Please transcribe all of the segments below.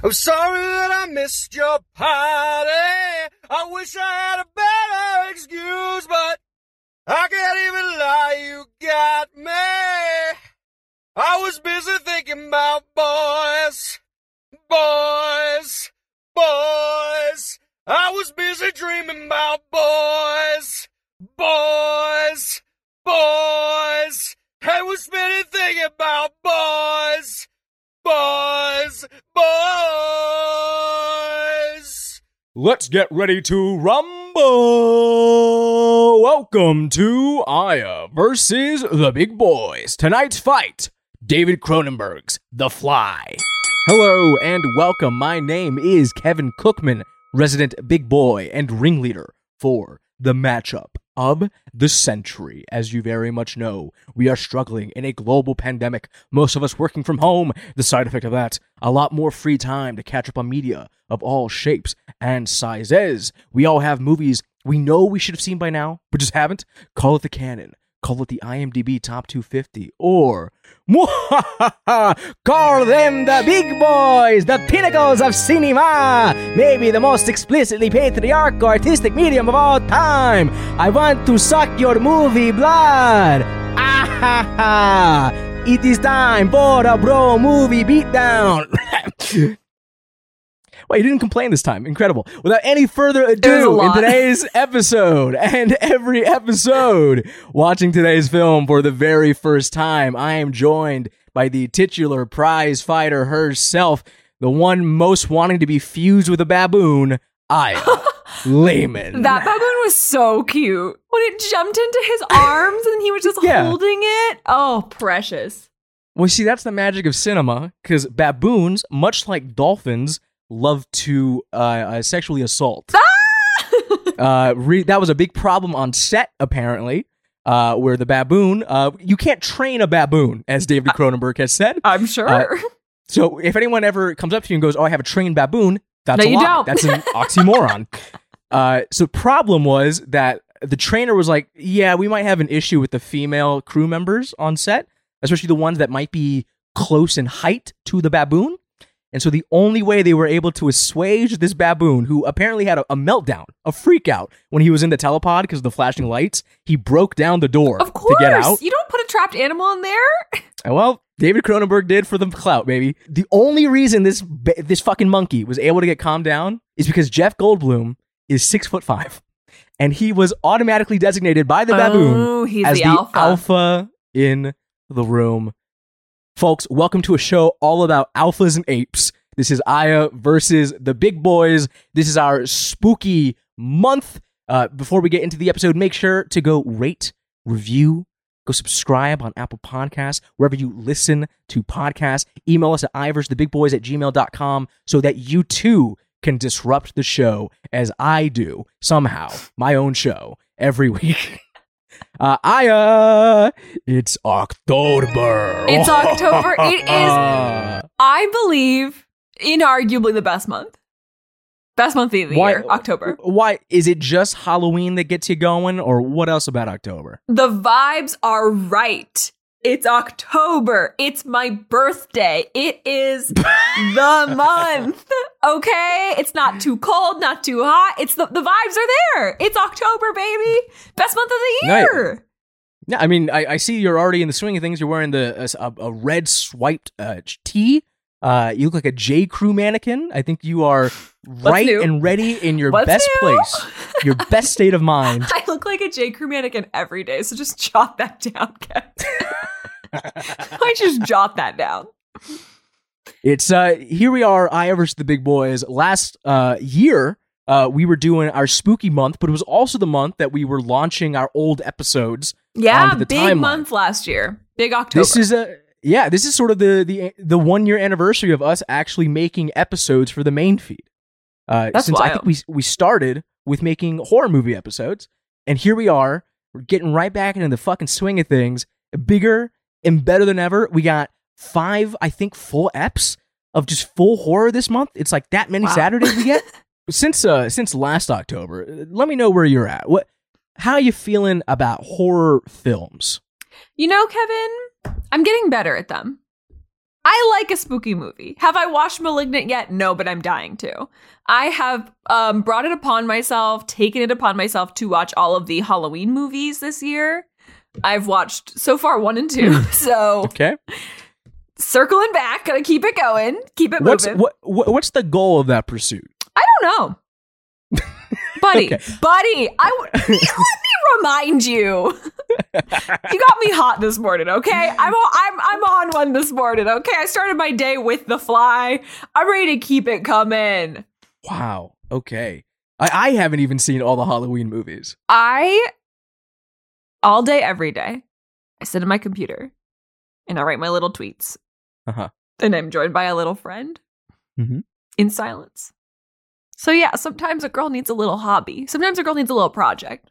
I'm sorry that I missed your party. I wish I had a better excuse, but I can't even lie, you got me. I was busy thinking about boys, boys, boys. I was busy dreaming about boys, boys, boys. I was spending thinking about boys, boys, boys. Let's get ready to rumble! Welcome to Aya versus the Big Boys. Tonight's fight David Cronenberg's The Fly. Hello and welcome. My name is Kevin Cookman, resident big boy and ringleader for the matchup of the century. As you very much know, we are struggling in a global pandemic, most of us working from home. The side effect of that, a lot more free time to catch up on media of all shapes and sizes. We all have movies we know we should have seen by now, but just haven't. Call it the canon. Call it the IMDb Top 250, or call them the big boys, the pinnacles of cinema, maybe the most explicitly patriarchal artistic medium of all time. I want to suck your movie blood. Ah ha ha! It is time for a bro movie beatdown. Wait, he didn't complain this time. Incredible. Without any further ado, in today's episode and every episode, watching today's film for the very first time, I am joined by the titular prize fighter herself, the one most wanting to be fused with a baboon, Aya Layman. That baboon was so cute. When it jumped into his arms and he was just Yeah. holding it. Oh, precious. Well, see, that's the magic of cinema, because baboons, much like dolphins, love to uh, uh, sexually assault. uh, re- that was a big problem on set, apparently, uh, where the baboon, uh, you can't train a baboon, as David Cronenberg has said. I'm sure. Uh, So if anyone ever comes up to you and goes, "Oh, I have a trained baboon," that's No, a lie. That's an oxymoron. uh, so problem was that the trainer was like, "Yeah, we might have an issue with the female crew members on set, especially the ones that might be close in height to the baboon." And so the only way they were able to assuage this baboon, who apparently had a, a meltdown, a freak out when he was in the telepod because of the flashing lights, he broke down the door of to course. get out. You don't put a trapped animal in there. Well, David Cronenberg did for the clout, baby. The only reason this this fucking monkey was able to get calmed down is because Jeff Goldblum is six foot five, and he was automatically designated by the baboon Oh, he's as the, the alpha. alpha in the room. Folks, welcome to a show all about alphas and apes. This is Aya versus the big boys. This is our spooky month. Uh, before we get into the episode, make sure to go rate, review, go subscribe on Apple Podcasts, wherever you listen to podcasts. Email us at iversthebigboys at gmail.com so that you too can disrupt the show as I do somehow, my own show every week. Uh, Aya, it's October. It's October. It is- I believe inarguably the best month. Best month of the Why- year, October. Why is it just Halloween that gets you going, or what else about October? The vibes are right. It's October. It's my birthday. It is the month. Okay? It's not too cold, not too hot. It's the the vibes are there. It's October, baby. Best month of the Nice. year. Yeah, I mean, I, I see you're already in the swing of things. You're wearing the a, a red swiped uh, tee. Uh, you look like a J Crew mannequin. I think you are right and ready in your What's best new? place, your best state of mind. I look like a J. Crew mannequin every day, so just jot that down. I just jot that down. It's uh here we are, I versus the big boys. Last uh year, uh we were doing our spooky month, but it was also the month that we were launching our old episodes. Yeah, big timeline. month last year. Big October. This is a yeah, this is sort of the the the one year anniversary of us actually making episodes for the main feed. Uh, That's since I think we we started with making horror movie episodes, and here we are, we're getting right back into the fucking swing of things, bigger and better than ever. We got five, I think, full eps of just full horror this month. It's like that many Wow. Saturdays we get since uh since last October. Let me know where you're at. What how are you feeling about horror films? You know, Kevin, I'm getting better at them. I like a spooky movie. Have I watched Malignant yet? No, but I'm dying to. I have um, brought it upon myself, taken it upon myself to watch all of the Halloween movies this year. I've watched so far one and two. so Okay. circling back, gonna keep it going, keep it What's moving. what, what what's the goal of that pursuit? I don't know. Buddy, Okay. buddy, I w- let me remind you. you got me hot this morning, okay? I'm on, I'm I'm on one this morning, okay? I started my day with the fly. I'm ready to keep it coming. Wow. Okay. I, I haven't even seen all the Halloween movies. I all day every day. I sit at my computer and I write my little tweets. Uh-huh. And I'm joined by a little friend Mhm. in silence. So yeah, sometimes a girl needs a little hobby. Sometimes a girl needs a little project.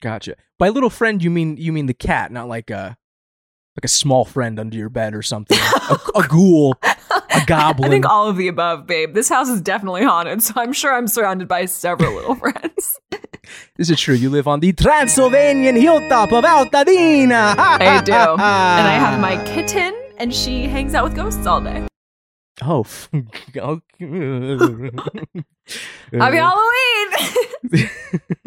Gotcha. By little friend, you mean you mean the cat, not like a like a small friend under your bed or something. a, a ghoul, a goblin. I think all of the above, babe. This house is definitely haunted, so I'm sure I'm surrounded by several little friends. this is true. You live on the Transylvanian hilltop of Altadena. I do. and I have my kitten, and she hangs out with ghosts all day. Oh. okay. Happy Halloween!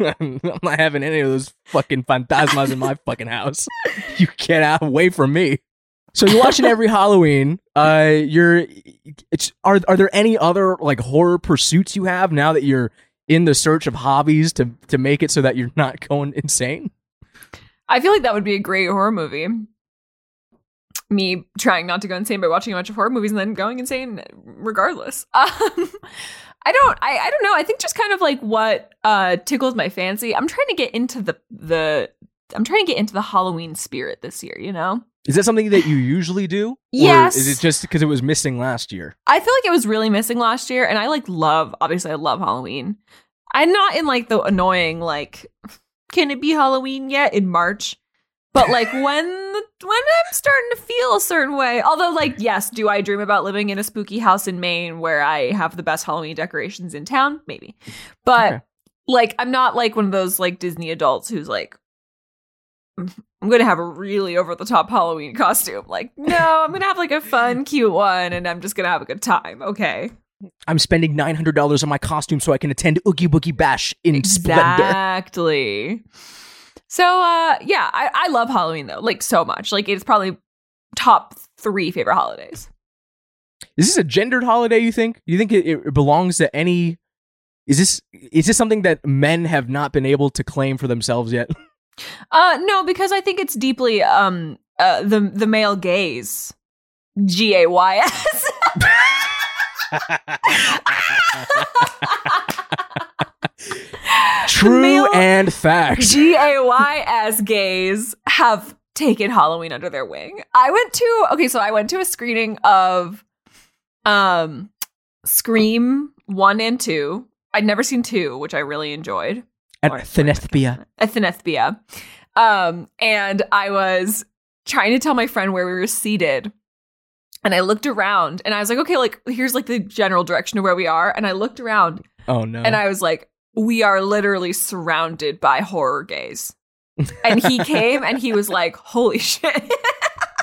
I'm not having any of those fucking phantasmas in my fucking house. You get out away from me. So you're watching every Halloween. Uh, you're. It's are are there any other like horror pursuits you have now that you're in the search of hobbies to to make it so that you're not going insane? I feel like that would be a great horror movie. Me trying not to go insane by watching a bunch of horror movies and then going insane regardless. Um, I don't. I, I don't know. I think just kind of like what uh, tickles my fancy. I'm trying to get into the the. I'm trying to get into the Halloween spirit this year. You know. Is that something that you usually do? Or Yes. is it just because it was missing last year? I feel like it was really missing last year, and I like love. Obviously, I love Halloween. I'm not in like the annoying like, can it be Halloween yet in March? But like when when I'm starting to feel a certain way. Although, like, yes, do I dream about living in a spooky house in Maine where I have the best Halloween decorations in town? Maybe, but Okay. like I'm not like one of those like Disney adults who's like. I'm gonna have a really over the top Halloween costume. Like, no, I'm gonna have like a fun, cute one, and I'm just gonna have a good time. Okay. I'm spending nine hundred dollars on my costume so I can attend Oogie Boogie Bash in splendor. Exactly. So uh yeah, I, I love Halloween though, like so much. Like it's probably top three favorite holidays. Is this a gendered holiday? You think? You think it, it belongs to any? Is this is this something that men have not been able to claim for themselves yet? Uh no, because I think it's deeply um uh the the male gaze. G A Y S. True and facts. G A Y S gays have taken Halloween under their wing. I went to okay, so I went to a screening of um Scream 1 and 2. I'd never seen 2, which I really enjoyed. At Thenethbia. At Thenethbia. Um, and I was trying to tell my friend where we were seated. And I looked around and I was like, okay, like here's like the general direction of where we are. And I looked around Oh no! and I was like, we are literally surrounded by horror gays. And he came and he was like, holy shit.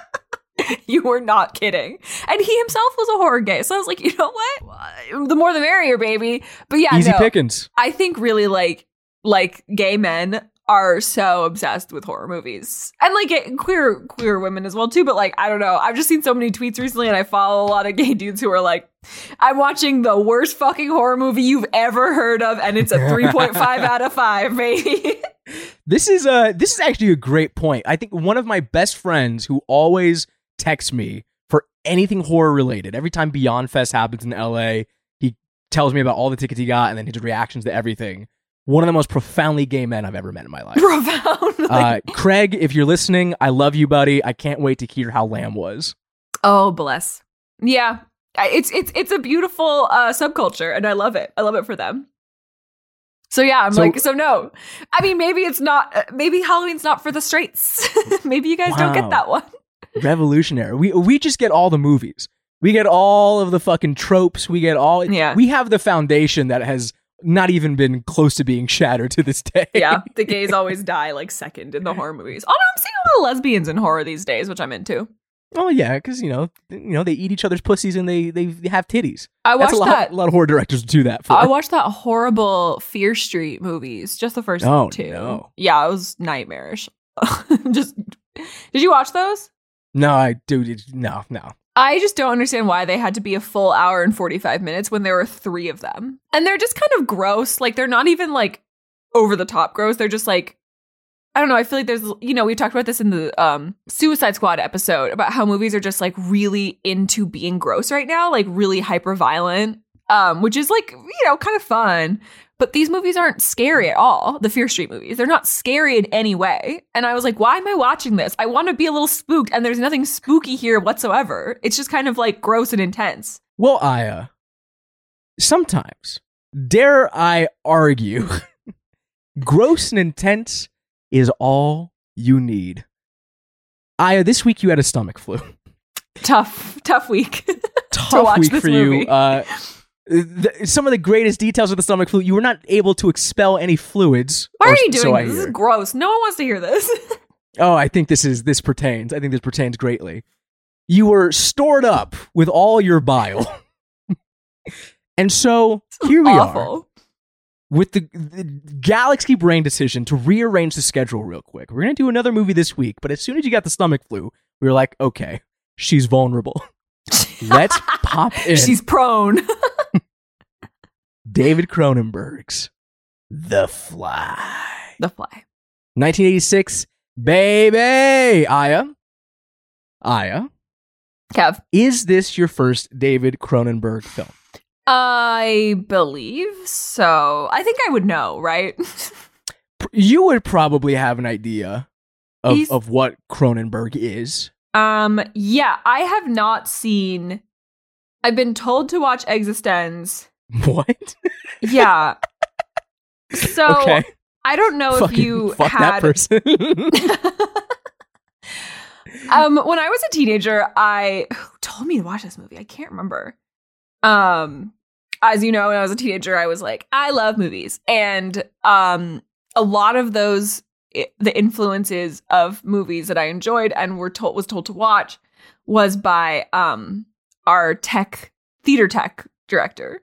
you were not kidding. And he himself was a horror gay. So I was like, you know what? The more the merrier, baby. But yeah, Easy no, pickings. I think really like like gay men are so obsessed with horror movies and like queer queer women as well too but like i don't know i've just seen so many tweets recently and i follow a lot of gay dudes who are like i'm watching the worst fucking horror movie you've ever heard of and it's a 3.5 out of 5 baby This is a this is actually a great point. I think one of my best friends who always texts me for anything horror related. Every time Beyond Fest happens in LA, he tells me about all the tickets he got and then his reactions to everything. One of the most profoundly gay men I've ever met in my life. profound Uh, Craig, if you're listening, I love you, buddy. I can't wait to hear how Lamb was. oh bless yeah it's it's it's a beautiful uh subculture and i love it i love it for them so yeah i'm So- like so no i mean maybe it's not uh, maybe halloween's not for the straights maybe you guys don't get that one Revolutionary. We we just get all the movies. We get all of the fucking tropes. We get all. Yeah. We have the foundation that has not even been close to being shattered to this day. yeah the gays always die like second in the horror movies oh no i'm seeing a lot of lesbians in horror these days which i'm into Oh yeah, because you know, you know, they eat each other's pussies and they they have titties. I That's watched a lot. that. A lot of horror directors do that for. I watched that horrible Fear Street movies, just the first Oh, two. no. Yeah, it was nightmarish. just did you watch those? no, I dude, no, no. I just don't understand why they had to be a full hour and 45 minutes when there were three of them. And they're just kind of gross. Like, they're not even like over the top gross. They're just like, I don't know. I feel like there's, you know, we talked about this in the um, Suicide Squad episode about how movies are just like really into being gross right now, like really hyper violent, um, which is like, you know, kind of fun. But these movies aren't scary at all. The Fear Street movies, they're not scary in any way. And I was like, why am I watching this? I want to be a little spooked, and there's nothing spooky here whatsoever. It's just kind of like gross and intense. Well, Aya, sometimes, dare I argue, gross and intense is all you need. Aya, this week you had a stomach flu. Tough, tough week. Tough watch week this for movie. you. Uh, the, some of the greatest details of the stomach flu, you were not able to expel any fluids. why are you doing I this? This is gross. No one wants to hear this. Oh, I think this is this pertains. I think this pertains greatly. You were stored up with all your bile. and so here we are with the, the galaxy brain decision to rearrange the schedule real quick. We're going to do another movie this week, but as soon as you got the stomach flu, we were like, okay, she's vulnerable. Let's pop in She's prone. David Cronenberg's The Fly. the fly. 1986, baby! Aya. Aya. Kev. Is this your first David Cronenberg film? I believe so. I think I would know, right? You would probably have an idea of, He's- of what Cronenberg is. um, yeah, I have not seen. I've been told to watch eXistenZ. What? Yeah. So okay. I don't know Fucking if you fuck that person. um, when I was a teenager, I who told me to watch this movie. I can't remember. Um, as you know, when I was a teenager, I was like, I love movies, and um, a lot of those i- the influences of movies that I enjoyed and were told was told to watch was by um our tech theater tech director.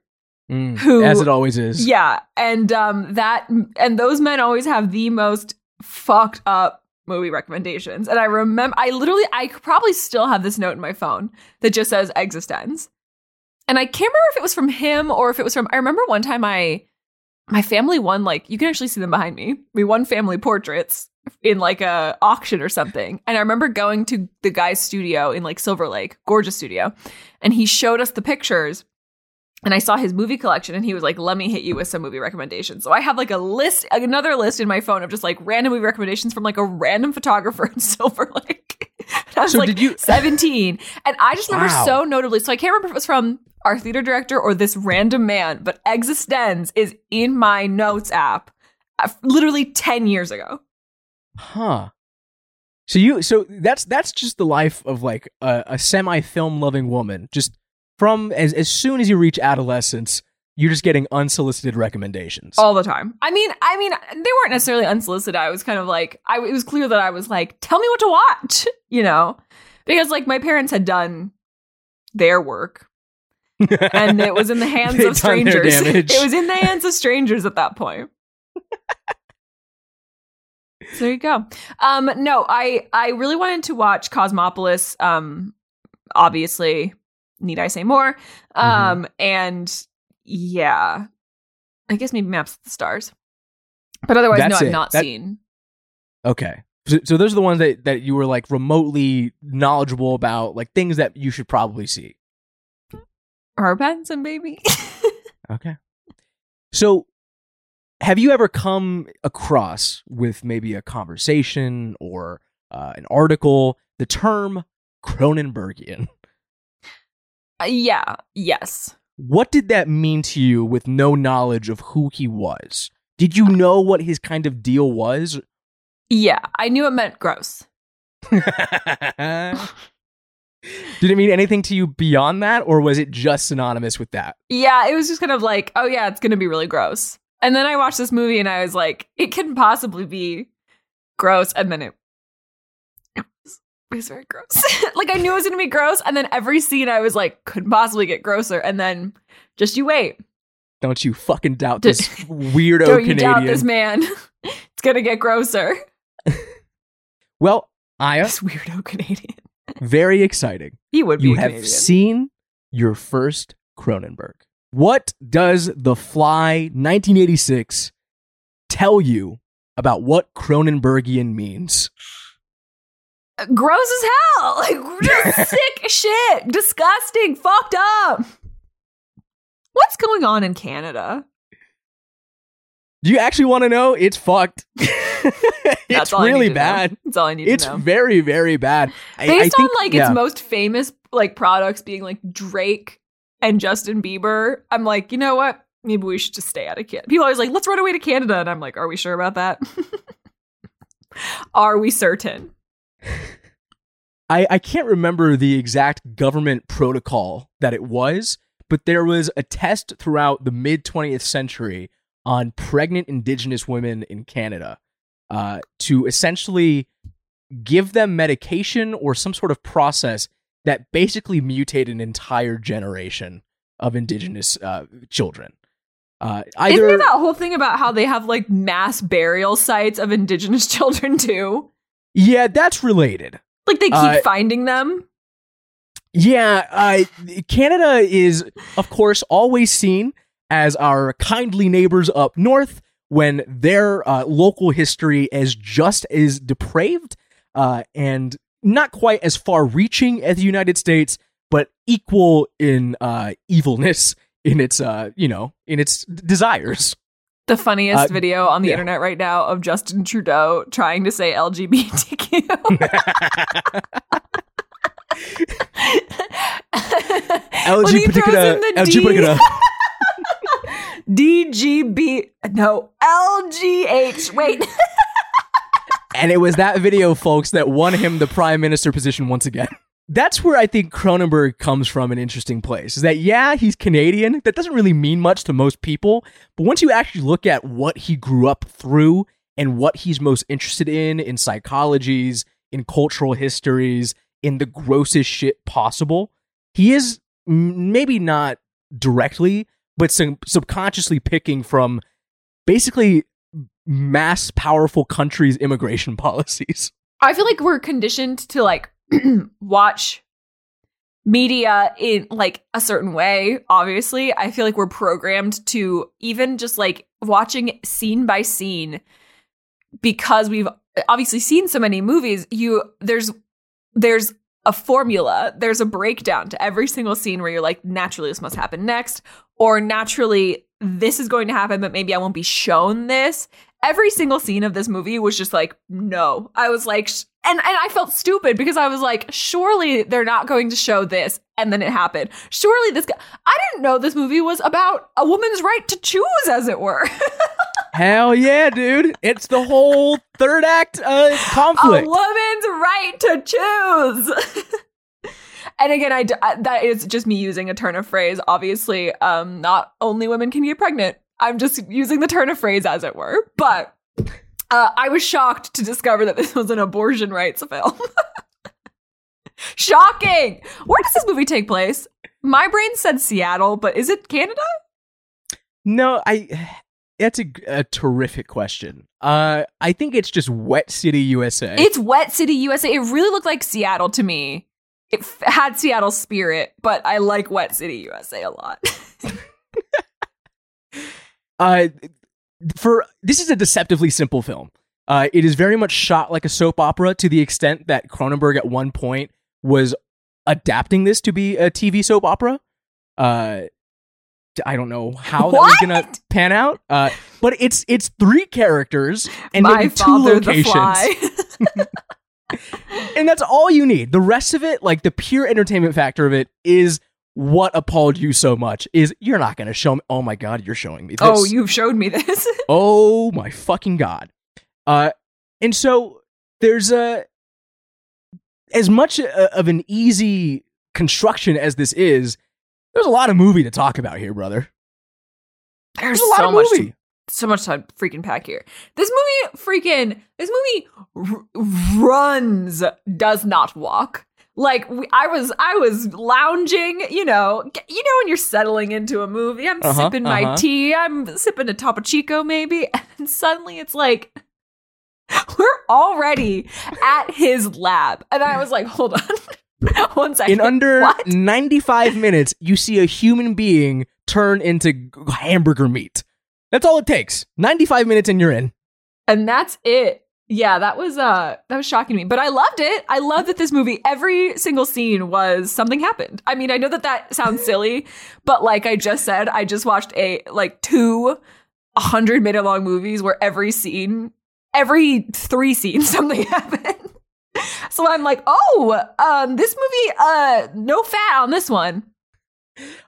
Mm, Who- as it always is. Yeah, and um that and those men always have the most fucked up movie recommendations. And I remember I literally I probably still have this note in my phone that just says eXistenZ. And I can't remember if it was from him or if it was from I remember one time I my family won like you can actually see them behind me. We won family portraits in like a auction or something. And I remember going to the guy's studio in like Silver Lake, gorgeous studio, and he showed us the pictures and I saw his movie collection and he was like, let me hit you with some movie recommendations. So I have like a list, another list in my phone of just like random movie recommendations from like a random photographer in Silver Lake. And I was So like did you- 17. And I just remember Wow. so notably. So I can't remember if it was from our theater director or this random man, but eXistenZ is in my notes app uh, literally 10 years ago. Huh. So you so that's that's just the life of like a, a semi film loving woman. Just from as as soon as you reach adolescence, you're just getting unsolicited recommendations. all the time. I mean, I mean, they weren't necessarily unsolicited. I was kind of like, I it was clear that I was like, tell me what to watch, you know, because like my parents had done their work, and it was in the hands of strangers. damage. It was in the hands of strangers at that point. so there you go. Um, no, I I really wanted to watch Cosmopolis. Um, obviously, need I say more? Mm-hmm. Um, and yeah, I guess maybe Maps of the Stars. But otherwise, That's no, I've it. not That- seen. Okay. So, so those are the ones that, that you were like remotely knowledgeable about, like things that you should probably see. Her Benson, baby. Okay. So have you ever come across with maybe a conversation or uh, an article the term Cronenbergian? Uh, yeah, yes. What did that mean to you with no knowledge of who he was? Did you know what his kind of deal was? Yeah, I knew it meant gross. Did it mean anything to you beyond that, or was it just synonymous with that? Yeah, it was just kind of like, oh yeah, it's gonna be really gross. And then I watched this movie and I was like, it couldn't possibly be gross. And then it, it was very gross. like I knew it was gonna be gross, and then every scene I was like, couldn't possibly get grosser. And then just you wait. Don't you fucking doubt this weirdo Don't you doubt this man. it's gonna get grosser. well, Aya, This weirdo Canadian. very exciting. He would be You have Canadian. seen your first Cronenberg. What does The Fly 1986 tell you about what Cronenbergian means? Gross as hell. Like just sick shit. Disgusting. Fucked up. What's going on in Canada? Do you actually want to know? It's fucked. it's all I need really know. bad. That's all I need It's to know. It's very, very bad. I- I Based think- on like yeah. its most famous like products being like Drake and Justin Bieber, I'm like, you know what? Maybe we should just stay out of Canada. People are always like, let's run away to Canada. And I'm like, are we sure about that? are we certain? I, I can't remember the exact government protocol that it was, but there was a test throughout the mid 20th century on pregnant indigenous women in Canada uh, to essentially give them medication or some sort of process that basically mutate an entire generation of indigenous uh, children. Uh, either Isn't there that whole thing about how they have like mass burial sites of indigenous children too? Yeah, that's related. Like they keep Uh, finding them. Yeah, uh, Canada is, of course, always seen as our kindly neighbors up north when their uh, local history is just as depraved uh, and not quite as far reaching as the United States, but equal in uh, evilness in its, uh, you know, in its desires. The funniest uh, video on the yeah. internet right now of Justin Trudeau trying to say LGBTQ. When he throws in the LGBT. D- DGB. No, LGH. Wait. And it was that video, folks, that won him the prime minister position once again. That's where I think Cronenberg comes from an interesting place. Is that, yeah, he's Canadian. That doesn't really mean much to most people. But once you actually look at what he grew up through and what he's most interested in, in psychologies, in cultural histories, in the grossest shit possible, he is maybe not directly, but sub- subconsciously picking from basically mass powerful countries' immigration policies. I feel like we're conditioned to like watch media in like a certain way obviously. I feel like we're programmed to even just like watching scene by scene because we've obviously seen so many movies you there's there's a formula there's a breakdown to every single scene where you're like naturally this must happen next or naturally this is going to happen but maybe i won't be shown this. Every single scene of this movie was just like no. I was like and and i felt stupid because i was like surely they're not going to show this. And then it happened. Surely this guy i didn't know this movie was about a woman's right to choose as it were. Hell yeah, dude. It's the whole third act uh, conflict. a woman's right to choose. And again I, that is just me using a turn of phrase. Obviously um not only women can get pregnant. I'm just using the turn of phrase as it were. But uh, i was shocked to discover that this was an abortion rights film shocking where does this movie take place my brain said seattle but is it canada no, I. That's a, a terrific question. Uh, I think it's just Wet City, USA. it's wet city usa it really looked like seattle to me it f- had seattle spirit but i like wet city usa a lot uh, for this is a deceptively simple film. Uh, it is very much shot like a soap opera to the extent that Cronenberg at one point was adapting this to be a TV soap opera. Uh, I don't know how that was gonna pan out. Uh, but it's it's three characters and my maybe two locations, fly and that's all you need. The rest of it, like the pure entertainment factor of it, is what appalled you so much. Is you're not gonna show me? Oh my god, you're showing me this. Oh, you've showed me this. Oh my fucking god. Uh and so there's a as much a, of an easy construction as this is, there's a lot of movie to talk about here, brother. There's There's a lot so of much. movie. so much to freaking pack here. This movie freaking this movie r- runs, does not walk. Like we, I was, I was lounging. You know, you know when you're settling into a movie. I'm Uh-huh, sipping my uh-huh. tea. I'm sipping a Topo Chico maybe, and suddenly it's like we're already at his lab, and I was like, hold on, one second. In under What? 95 minutes, you see a human being turn into hamburger meat. That's all it takes. 95 minutes and you're in. and that's it yeah that was uh that was shocking to me but i loved it. I love that this movie every single scene was something happened. I mean i know that that sounds silly but like i just said i just watched a like two 100 minute long movies where every scene every three scenes something happened. So i'm like oh um this movie uh no fat on this one.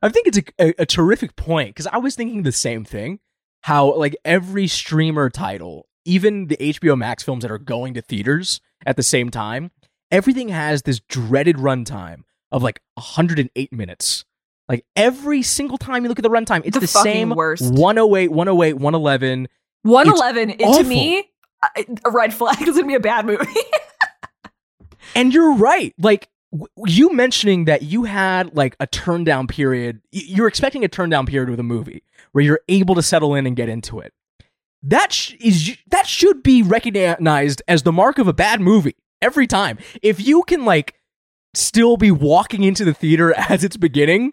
I think it's a, a, a terrific point because I was thinking the same thing. How like every streamer title, even the HBO Max films that are going to theaters at the same time, everything has this dreaded runtime of like 108 minutes. Like every single time you look at the runtime, it's The the, same worst. 108, 108, 111. 111 it, to me uh, a red flag is gonna be a bad movie And you're right. Like w- you mentioning that you had like a turn down period. You're expecting a turn down period with a movie where you're able to settle in and get into it. That sh- is that should be recognized as the mark of a bad movie every time. If you can like still be walking into the theater as it's beginning,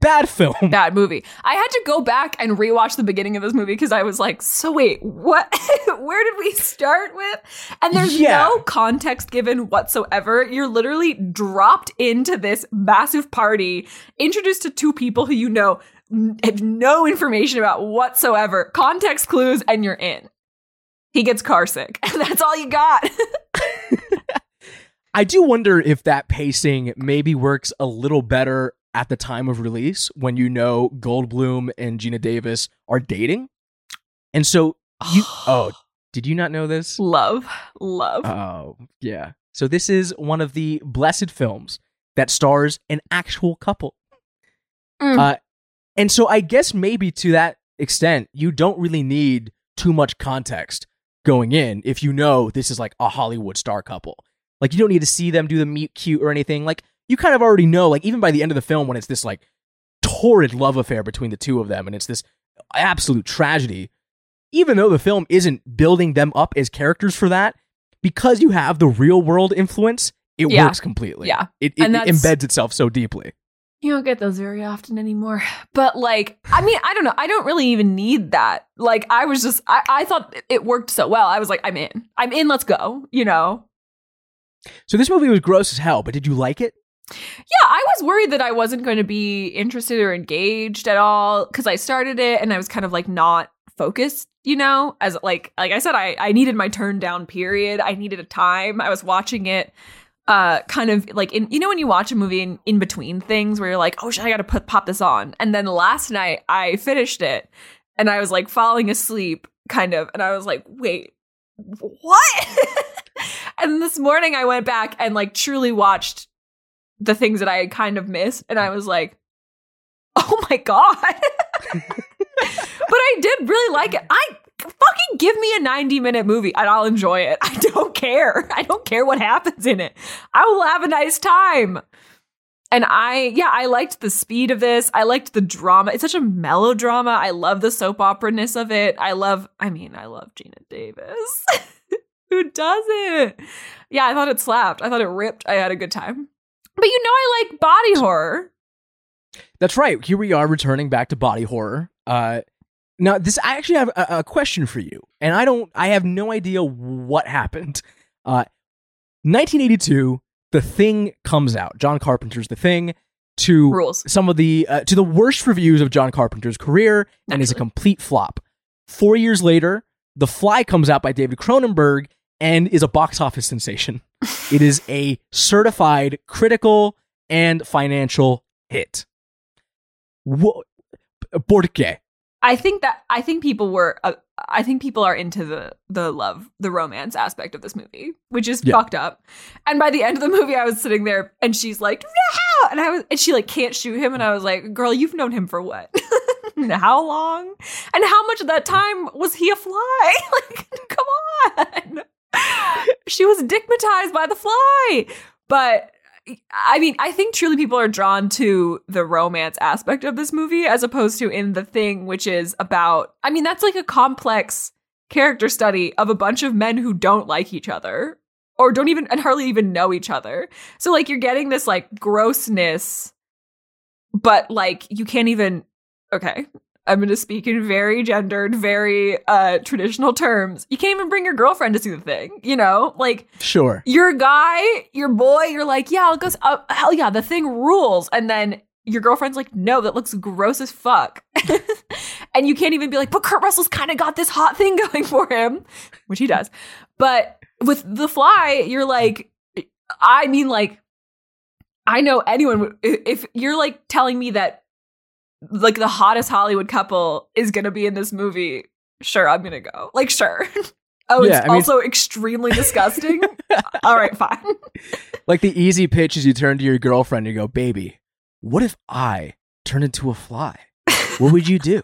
bad film. bad movie. I had to go back and rewatch the beginning of this movie because I was like, so wait, what? Where did we start with? And there's Yeah. no context given whatsoever. You're literally dropped into this massive party, introduced to two people who you know have no information about whatsoever, context clues, and you're in. He gets car sick, and that's all you got. I do wonder if that pacing maybe works a little better at the time of release when you know Goldblum and Geena Davis are dating. And so you oh, did you not know this? love, love. Oh, yeah. So this is one of the blessed films that stars an actual couple. Mm. Uh and so I guess maybe to that extent you don't really need too much context going in if you know this is like a Hollywood star couple. Like you don't need to see them do the meet cute or anything. Like you kind of already know like even by the end of the film when it's this like torrid love affair between the two of them and it's this absolute tragedy even though the film isn't building them up as characters for that because you have the real world influence it Yeah. works completely Yeah. it, it, it embeds itself so deeply You don't get those very often anymore. But like, I mean, I don't know. I don't really even need that. Like, I was just, I, I thought it worked so well. I was like, I'm in. I'm in. Let's go. You know? so this movie was gross as hell but did you like it Yeah, I was worried that I wasn't going to be interested or engaged at all because I started it and I was kind of like not focused, you know, as like like I said, I I needed my turn down period. I needed a time. I was watching it uh kind of like in you know when you watch a movie in, in between things where you're like, oh shit, I gotta put pop this on. And then last night I finished it and I was like falling asleep, kind of, and I was like, wait, what? and this morning I went back and like truly watched the things that I had kind of missed, and I was like, oh my god. but I did really like it. I fucking give me a 90 minute movie and I'll enjoy it. I don't care. I don't care what happens in it. I will have a nice time. And I, yeah, I liked the speed of this. I liked the drama. It's such a melodrama. I love the soap opera ness of it. I love, I mean, I love Geena Davis. Who doesn't? Yeah, I thought it slapped. I thought it ripped. I had a good time. But you know, I like body horror. That's right. Here we are returning back to body horror. Uh, now, this I actually have a, a question for you, and I don't. I have no idea what happened. Uh, 1982, The Thing comes out. John Carpenter's The Thing to Rules. some of the uh, to the worst reviews of John Carpenter's career, and is a complete flop. Four years later, The Fly comes out by David Cronenberg and is a box office sensation. it is a certified critical and financial hit. What? Por qué? I think that I think people were uh, I think people are into the the love the romance aspect of this movie, which is Yeah. fucked up. And by the end of the movie, I was sitting there and she's like, "No!" and I was and she like can't shoot him, and I was like, "Girl, you've known him for what?" how long? And how much of that time was he a fly? like, come on. she was dickmatized by the fly. But I mean, I think truly people are drawn to the romance aspect of this movie as opposed to in the thing, which is about, I mean, that's like a complex character study of a bunch of men who don't like each other or don't even and hardly even know each other. So like you're getting this like grossness, but like you can't even okay. I'm going to speak in very gendered, very uh traditional terms. You can't even bring your girlfriend to see the thing, you know? Like Sure. your guy, your boy, you're like, yeah, it goes, uh, hell yeah, the thing rules. And then your girlfriend's like, no, that looks gross as fuck. and you can't even be like, but Kurt Russell's kind of got this hot thing going for him, which he does. But with The Fly, you're like, I mean, like, I know anyone, would- if you're like telling me that like the hottest Hollywood couple is going to be in this movie, sure, I'm going to go. Like, sure. Oh, Yeah, it's I mean- also extremely disgusting. All right, fine. Like the easy pitch is you turn to your girlfriend and you go, "Baby, what if I turn into a fly? What would you do?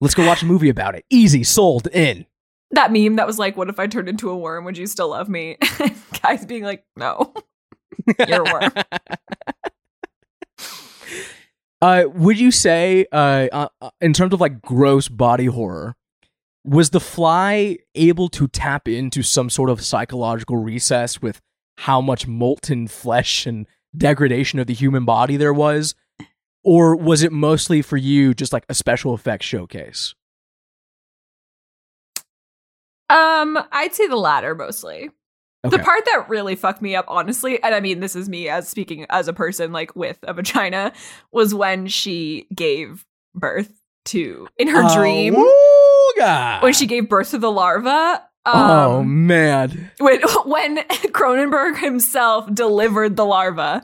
Let's go watch a movie about it. Easy, sold, in." That meme that was like, "What if I turned into a worm? Would you still love me?" Guys being like, "No, you're a worm." Uh, would you say, uh, uh, uh, in terms of like gross body horror, was The Fly able to tap into some sort of psychological recess with how much molten flesh and degradation of the human body there was? Or was it mostly for you just like a special effects showcase? Um, I'd say the latter mostly. Okay. The part that really fucked me up, honestly, and I mean, this is me as speaking as a person like with a vagina, was when she gave birth to in her dream Oh, God. when she gave birth to the larva. oh, Um, man. when when Cronenberg himself delivered the larva,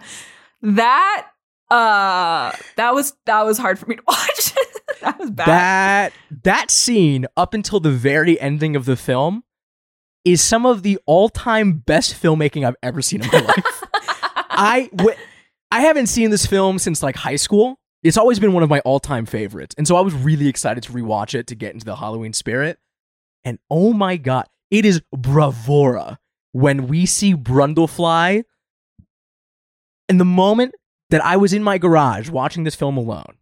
that uh that was that was hard for me to watch. that was bad. That that scene up until the very ending of the film is some of the all-time best filmmaking I've ever seen in my life. I w- I haven't seen this film since like high school. It's always been one of my all-time favorites. And so I was really excited to rewatch it to get into the Halloween spirit. And oh my god, it is bravura when we see Brundlefly. And the moment that I was in my garage watching this film alone,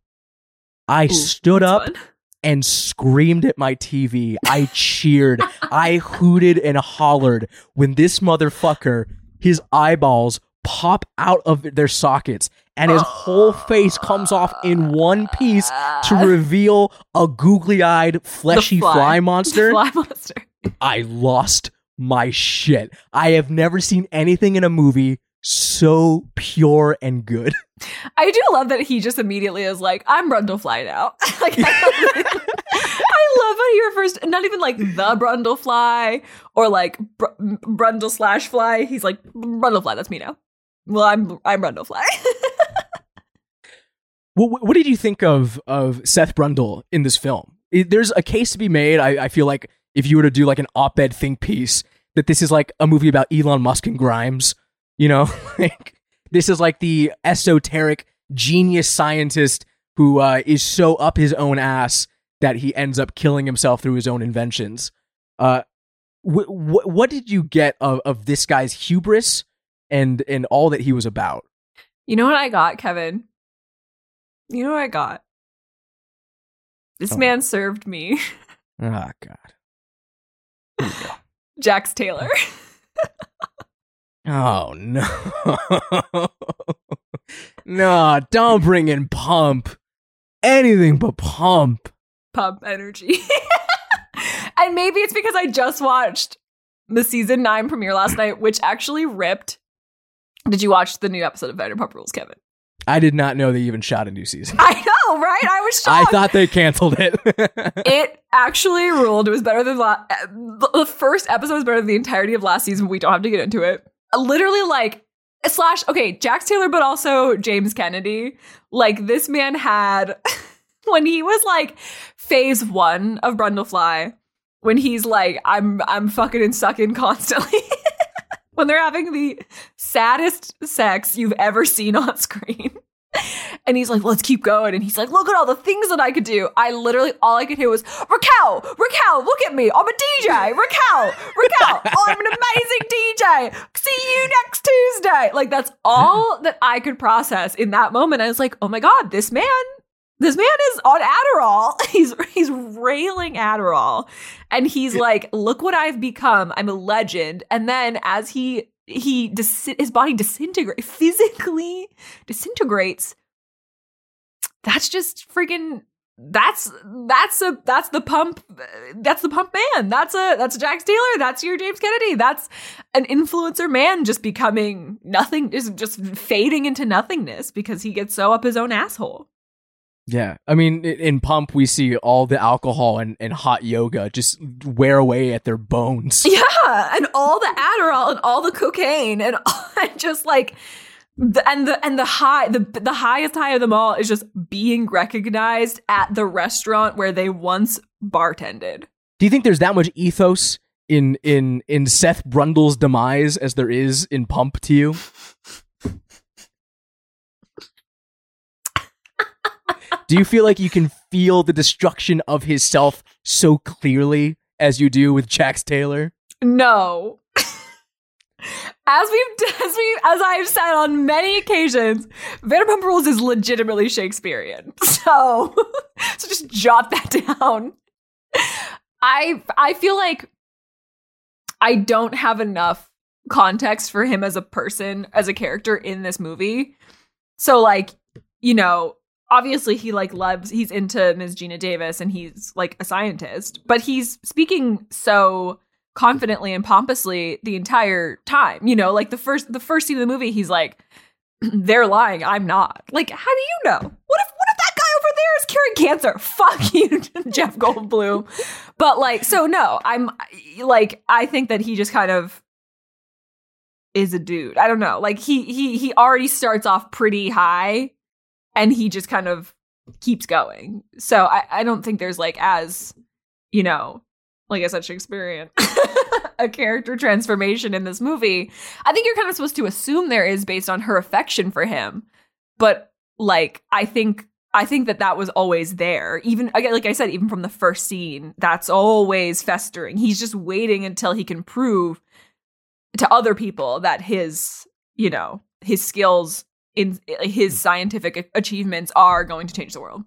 I Ooh, stood up fun. And screamed at my TV. I cheered. I hooted and hollered when this motherfucker, his eyeballs pop out of their sockets and his whole face comes off in one piece to ah. reveal a googly eyed, fleshy fly. fly monster. Fly monster. I lost my shit. I have never seen anything in a movie so pure and good. I do love that he just immediately is like, I'm Brundlefly now. like, I, I love how he refers to not even like the Brundlefly or like br- Brundle slash fly. He's like, Brundlefly, that's me now. Well, I'm I'm Brundlefly. What, what did you think of of Seth Brundle in this film? There's a case to be made. I, I feel like if you were to do like an op-ed think piece, that this is like a movie about Elon Musk and Grimes. You know, like this is like the esoteric genius scientist who uh, is so up his own ass that he ends up killing himself through his own inventions. Uh, wh- wh- what did you get of, of this guy's hubris and and all that he was about? you know what I got, Kevin? You know what I got? This Oh. man served me Oh God. Go. Jax Taylor. Oh no. no, don't bring in pump. Anything but pump. pump energy. and maybe it's because I just watched the season nine premiere last night, which actually ripped. Did you watch the new episode of Vanderpump Rules, Kevin? I did not know they even shot a new season. I know, right? I was shocked. I thought they canceled it. it actually ruled. It was better than la- the first episode was better than the entirety of last season. We don't have to get into it. Literally, like slash. Okay, Jax Taylor, but also James Kennedy. Like this man had when he was like phase one of Brundlefly. When he's like, I'm I'm fucking and sucking constantly. when they're having the saddest sex you've ever seen on screen. And he's like, let's keep going. And he's like, look at all the things that I could do. I literally, all I could hear was, Raquel, Raquel, look at me. I'm a DJ. Raquel, Raquel, oh, I'm an amazing DJ. You next Tuesday. Like, that's all that I could process in that moment. I was like, oh my God, this man, this man is on Adderall. He's, he's railing Adderall. And he's like, look what I've become. I'm a legend. And then as he, he, dis- his body disintegrates, physically disintegrates that's just freaking that's that's a that's the pump that's the pump man. That's a that's a jax taylor that's your james kennedy. That's an influencer man just becoming nothing is just fading into nothingness because he gets so up his own asshole. Yeah. I mean, in Pump, we see all the alcohol and, and hot yoga just wear away at their bones. yeah. And all the adderall and all the cocaine and, and just like the, and the and the high the the highest high of them all is just being recognized at the restaurant where they once bartended Do you think there's that much ethos in in in Seth Brundle's demise as there is in Pump to you? do you feel like you can feel the destruction of his self so clearly as you do with Jax Taylor? No. As we've as we as I've said on many occasions, Vanderpump Rules is legitimately Shakespearean. So, so just jot that down. I I feel like I don't have enough context for him as a person, as a character in this movie. So like, you know, obviously he like loves he's into Ms. Geena Davis and he's like a scientist, but he's speaking so confidently and pompously the entire time. You know, like the first the first scene of the movie, he's like, "They're lying. I'm not." Like, how do you know? What if what if that guy over there is curing cancer? Fuck you, Jeff Goldblum. But like, so no, I'm like, I think that he just kind of is a dude. I don't know. Like he he he already starts off pretty high, and he just kind of keeps going. So I I don't think there's like as you know like I said, Shakespearean, a character transformation in this movie. I think you're kind of supposed to assume there is based on her affection for him, but like I think I think that that was always there. Even again, like I said, even from the first scene, that's always festering. He's just waiting until he can prove to other people that his, you know, his skills in his hmm. scientific achievements are going to change the world.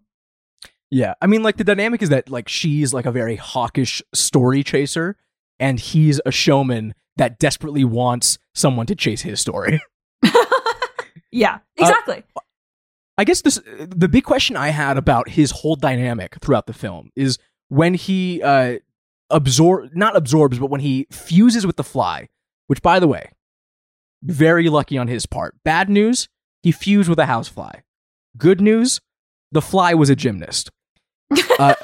Yeah, I mean, like the dynamic is that like she's like a very hawkish story chaser, and he's a showman that desperately wants someone to chase his story. yeah, exactly. I guess this the big question I had about his whole dynamic throughout the film is when he uh absorb not absorbs, but when he fuses with the fly, which by the way, very lucky on his part. Bad news, he fused with a housefly. Good news, the fly was a gymnast. Uh,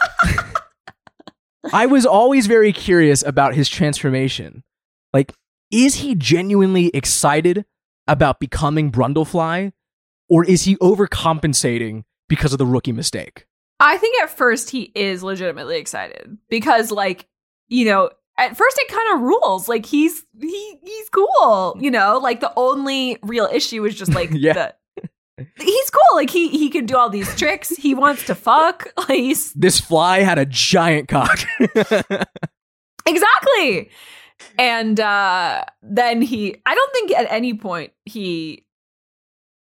I was always very curious about his transformation. Like, is he genuinely excited about becoming Brundlefly, or is he overcompensating because of the rookie mistake? I think at first he is legitimately excited because, like, you know, at first it kind of rules. Like he's he he's cool, you know. Like the only real issue is just like Yeah. the. He's cool. Like he he can do all these tricks. He wants to fuck. Like he's This fly had a giant cock. exactly. And uh then he I don't think at any point he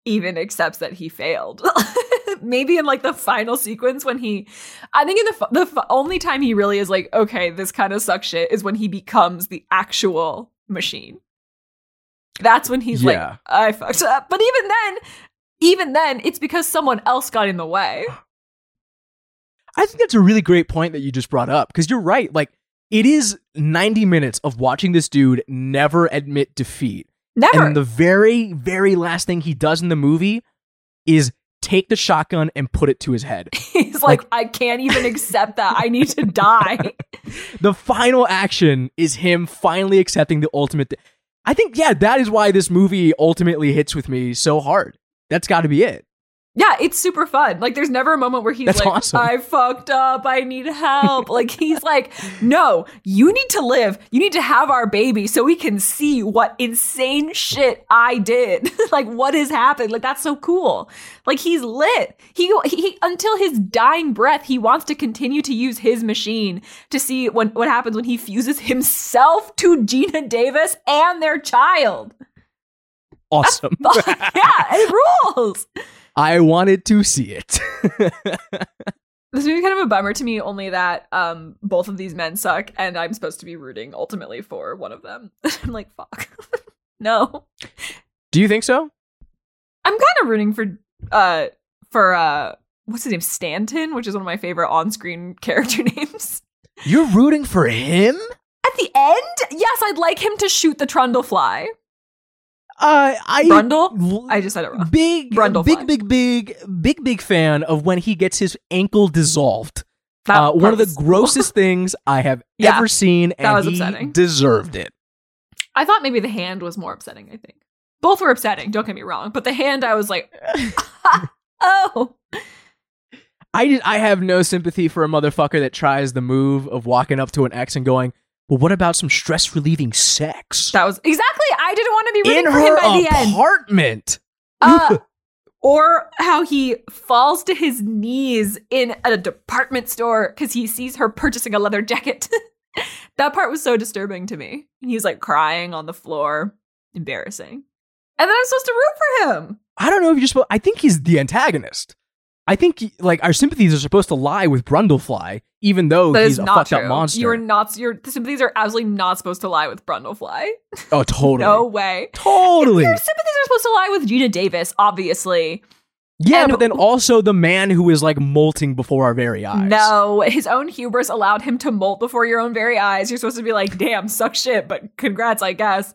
even accepts that he failed. Maybe in like the final sequence when he I think in the the f- only time he really is like okay, this kind of sucks shit is when he becomes the actual machine. That's when he's Yeah. like I fucked up. But even then even then it's because someone else got in the way. I think that's a really great point that you just brought up because you're right. Like, it is 90 minutes of watching this dude never admit defeat. Never. And the very, very last thing he does in the movie is take the shotgun and put it to his head. He's like, I can't even accept that. I need to die. the final action is him finally accepting the ultimate. th- I think, yeah, that is why this movie ultimately hits with me so hard. That's got to be it. Yeah, it's super fun. Like, there's never a moment where he's That's like, awesome. I fucked up. I need help. like, he's like, no, you need to live. You need to have our baby so we can see what insane shit I did. like, what has happened? Like, that's so cool. Like, he's lit. He, he, until his dying breath, he wants to continue to use his machine to see when, what happens when he fuses himself to Geena Davis and their child. Awesome. yeah, it rules. I wanted to see it. This movie kind of a bummer to me, only that um both of these men suck, and I'm supposed to be rooting ultimately for one of them. I'm like, fuck. no. Do you think so? I'm kind of rooting for uh for uh what's his name? Stathis, which is one of my favorite on-screen character names. You're rooting for him? At the end, yes, I'd like him to shoot the Trundlefly. Uh, I Brundle? I just said it wrong. Big, Brundlefly. big, big, big, big, big fan of when he gets his ankle dissolved. That Uh, one of the grossest things I have Yeah, ever seen, and was he upsetting. deserved it. I thought maybe the hand was more upsetting, I think. Both were upsetting, don't get me wrong, but the hand I was like, oh. I just, I have no sympathy for a motherfucker that tries the move of walking up to an ex and going, "Well, what about some stress relieving sex That was exactly. I didn't want to be rooting in for him by the end. apartment?" Uh, or how he falls to his knees in a department store because he sees her purchasing a leather jacket. that part was so disturbing to me. And he's like crying on the floor, embarrassing. And then I'm supposed to root for him. I don't know if you're supposed. I think he's the antagonist. I think like our sympathies are supposed to lie with Brundlefly, even though That he's a fucked true. up monster. You are not. Your sympathies are absolutely not supposed to lie with Brundlefly. oh, totally, No way. totally. Your sympathies are supposed to lie with Geena Davis, obviously. Yeah, And- but then also the man who is like molting before our very eyes. No, his own hubris allowed him to molt before your own very eyes. You're supposed to be like, damn, suck shit, but congrats, I guess.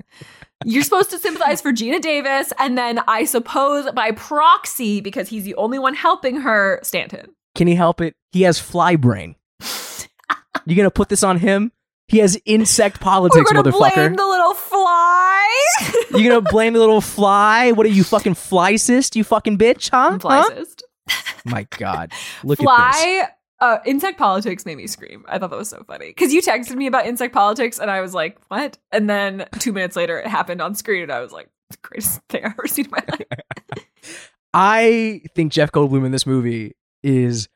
You're supposed to sympathize for Geena Davis, and then I suppose by proxy, because he's the only one helping her, Stathis. Can he help it? He has fly brain. You gonna put this on him? He has insect politics, We're gonna motherfucker. blame the little fly. you gonna blame the little fly? What are you fucking fly cyst? You fucking bitch, huh? I'm fly Huh? My God, look at this. Fly. Uh, insect politics made me scream. I thought that was so funny because you texted me about insect politics, and I was like, "What?" And then two minutes later, it happened on screen, and I was like, "The greatest thing I've ever seen in my life." I think Jeff Goldblum in this movie is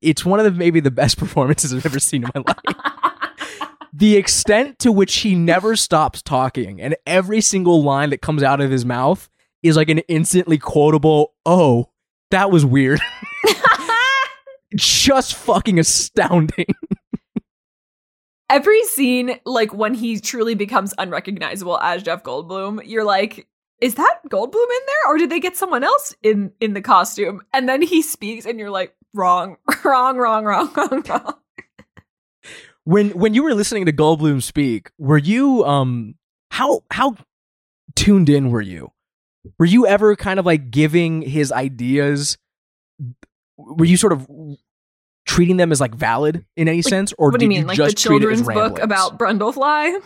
it's one of the maybe the best performances I've ever seen in my life. the extent to which he never stops talking and every single line that comes out of his mouth is like an instantly quotable, "Oh, that was weird." Just fucking astounding. Every scene, like when he truly becomes unrecognizable as Jeff Goldblum, you're like, is that Goldblum in there, or did they get someone else in in the costume? And then he speaks, and you're like, wrong, wrong, wrong, wrong, wrong, wrong. When when you were listening to Goldblum speak, were you um how how tuned in were you? Were you ever kind of like giving his ideas were you sort of treating them as like valid in any sense or what did do you mean, like the just treat it as children's book about Brundlefly?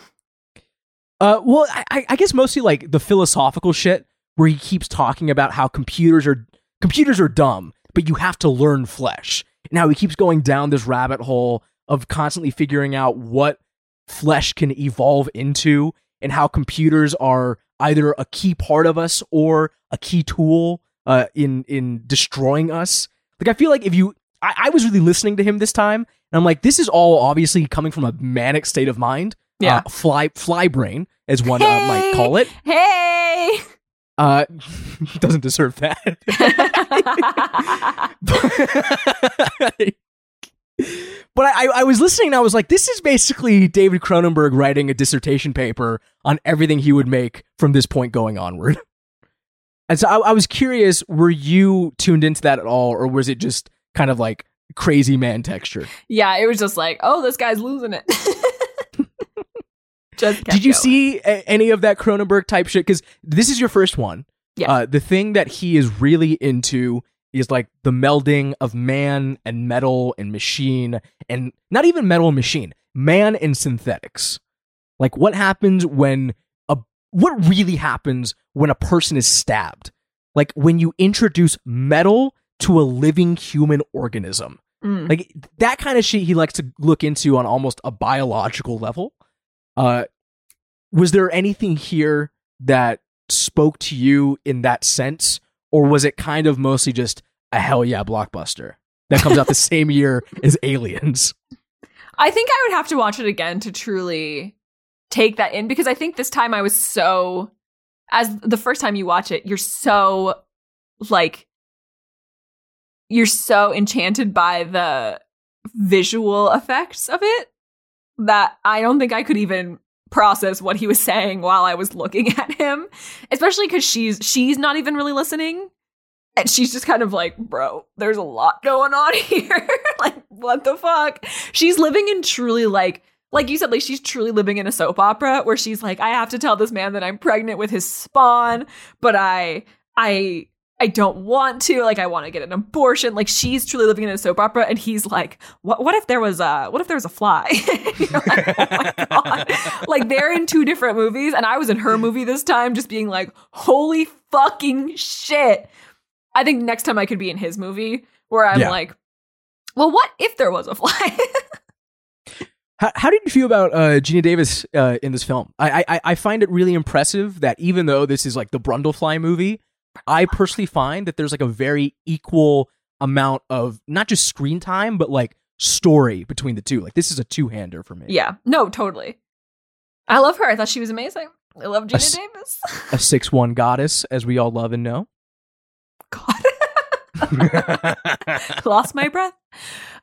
Uh, well, I, I guess mostly like the philosophical shit where he keeps talking about how computers are computers are dumb, but you have to learn flesh. Now he keeps going down this rabbit hole of constantly figuring out what flesh can evolve into and how computers are either a key part of us or a key tool uh, in in destroying us. Like I feel like if you, I, I was really listening to him this time, and I'm like, this is all obviously coming from a manic state of mind Yeah. uh, fly fly brain as one uh, might call it Hey. uh doesn't deserve that but I, I was listening and I was like, this is basically David Cronenberg writing a dissertation paper on everything he would make from this point going onward. And so I, I was curious, were you tuned into that at all, or was it just kind of like crazy man texture? yeah, it was just like, oh, this guy's losing it. Just Did you going. see a- any of that Cronenberg type shit? Because this is your first one. Yeah. Uh, the thing that he is really into is like the melding of man and metal and machine, and not even metal and machine, man and synthetics. Like what happens when a what really happens when a person is stabbed? like when you introduce metal to a living human organism. Mm. Like that kind of shit he likes to look into on almost a biological level. Uh was there anything here that spoke to you in that sense or was it kind of mostly just a hell yeah blockbuster that comes out the same year as Aliens? I think I would have to watch it again to truly take that in because I think this time I was so as the first time you watch it, you're so like you're so enchanted by the visual effects of it that I don't think I could even process what he was saying while I was looking at him, especially cuz she's she's not even really listening. And she's just kind of like, bro, there's a lot going on here. like, what the fuck? She's living in truly like like you said, like she's truly living in a soap opera where she's like, I have to tell this man that I'm pregnant with his spawn, but I I I don't want to. Like I want to get an abortion. Like she's truly living in a soap opera, and he's like, what what if there was a what if there was a fly? like, oh my God. like they're in two different movies, and I was in her movie this time, just being like, holy fucking shit. I think next time I could be in his movie where I'm Yeah. like, well, what if there was a fly? How, how did you feel about uh, Geena Davis uh, in this film? I, I I find it really impressive that even though this is like the Brundlefly movie, I personally find that there's like a very equal amount of not just screen time but like story between the two. Like this is a two hander for me. yeah, no, totally. I love her. I thought she was amazing. I love Geena s- Davis. a six one goddess, as we all love and know. God. lost my breath.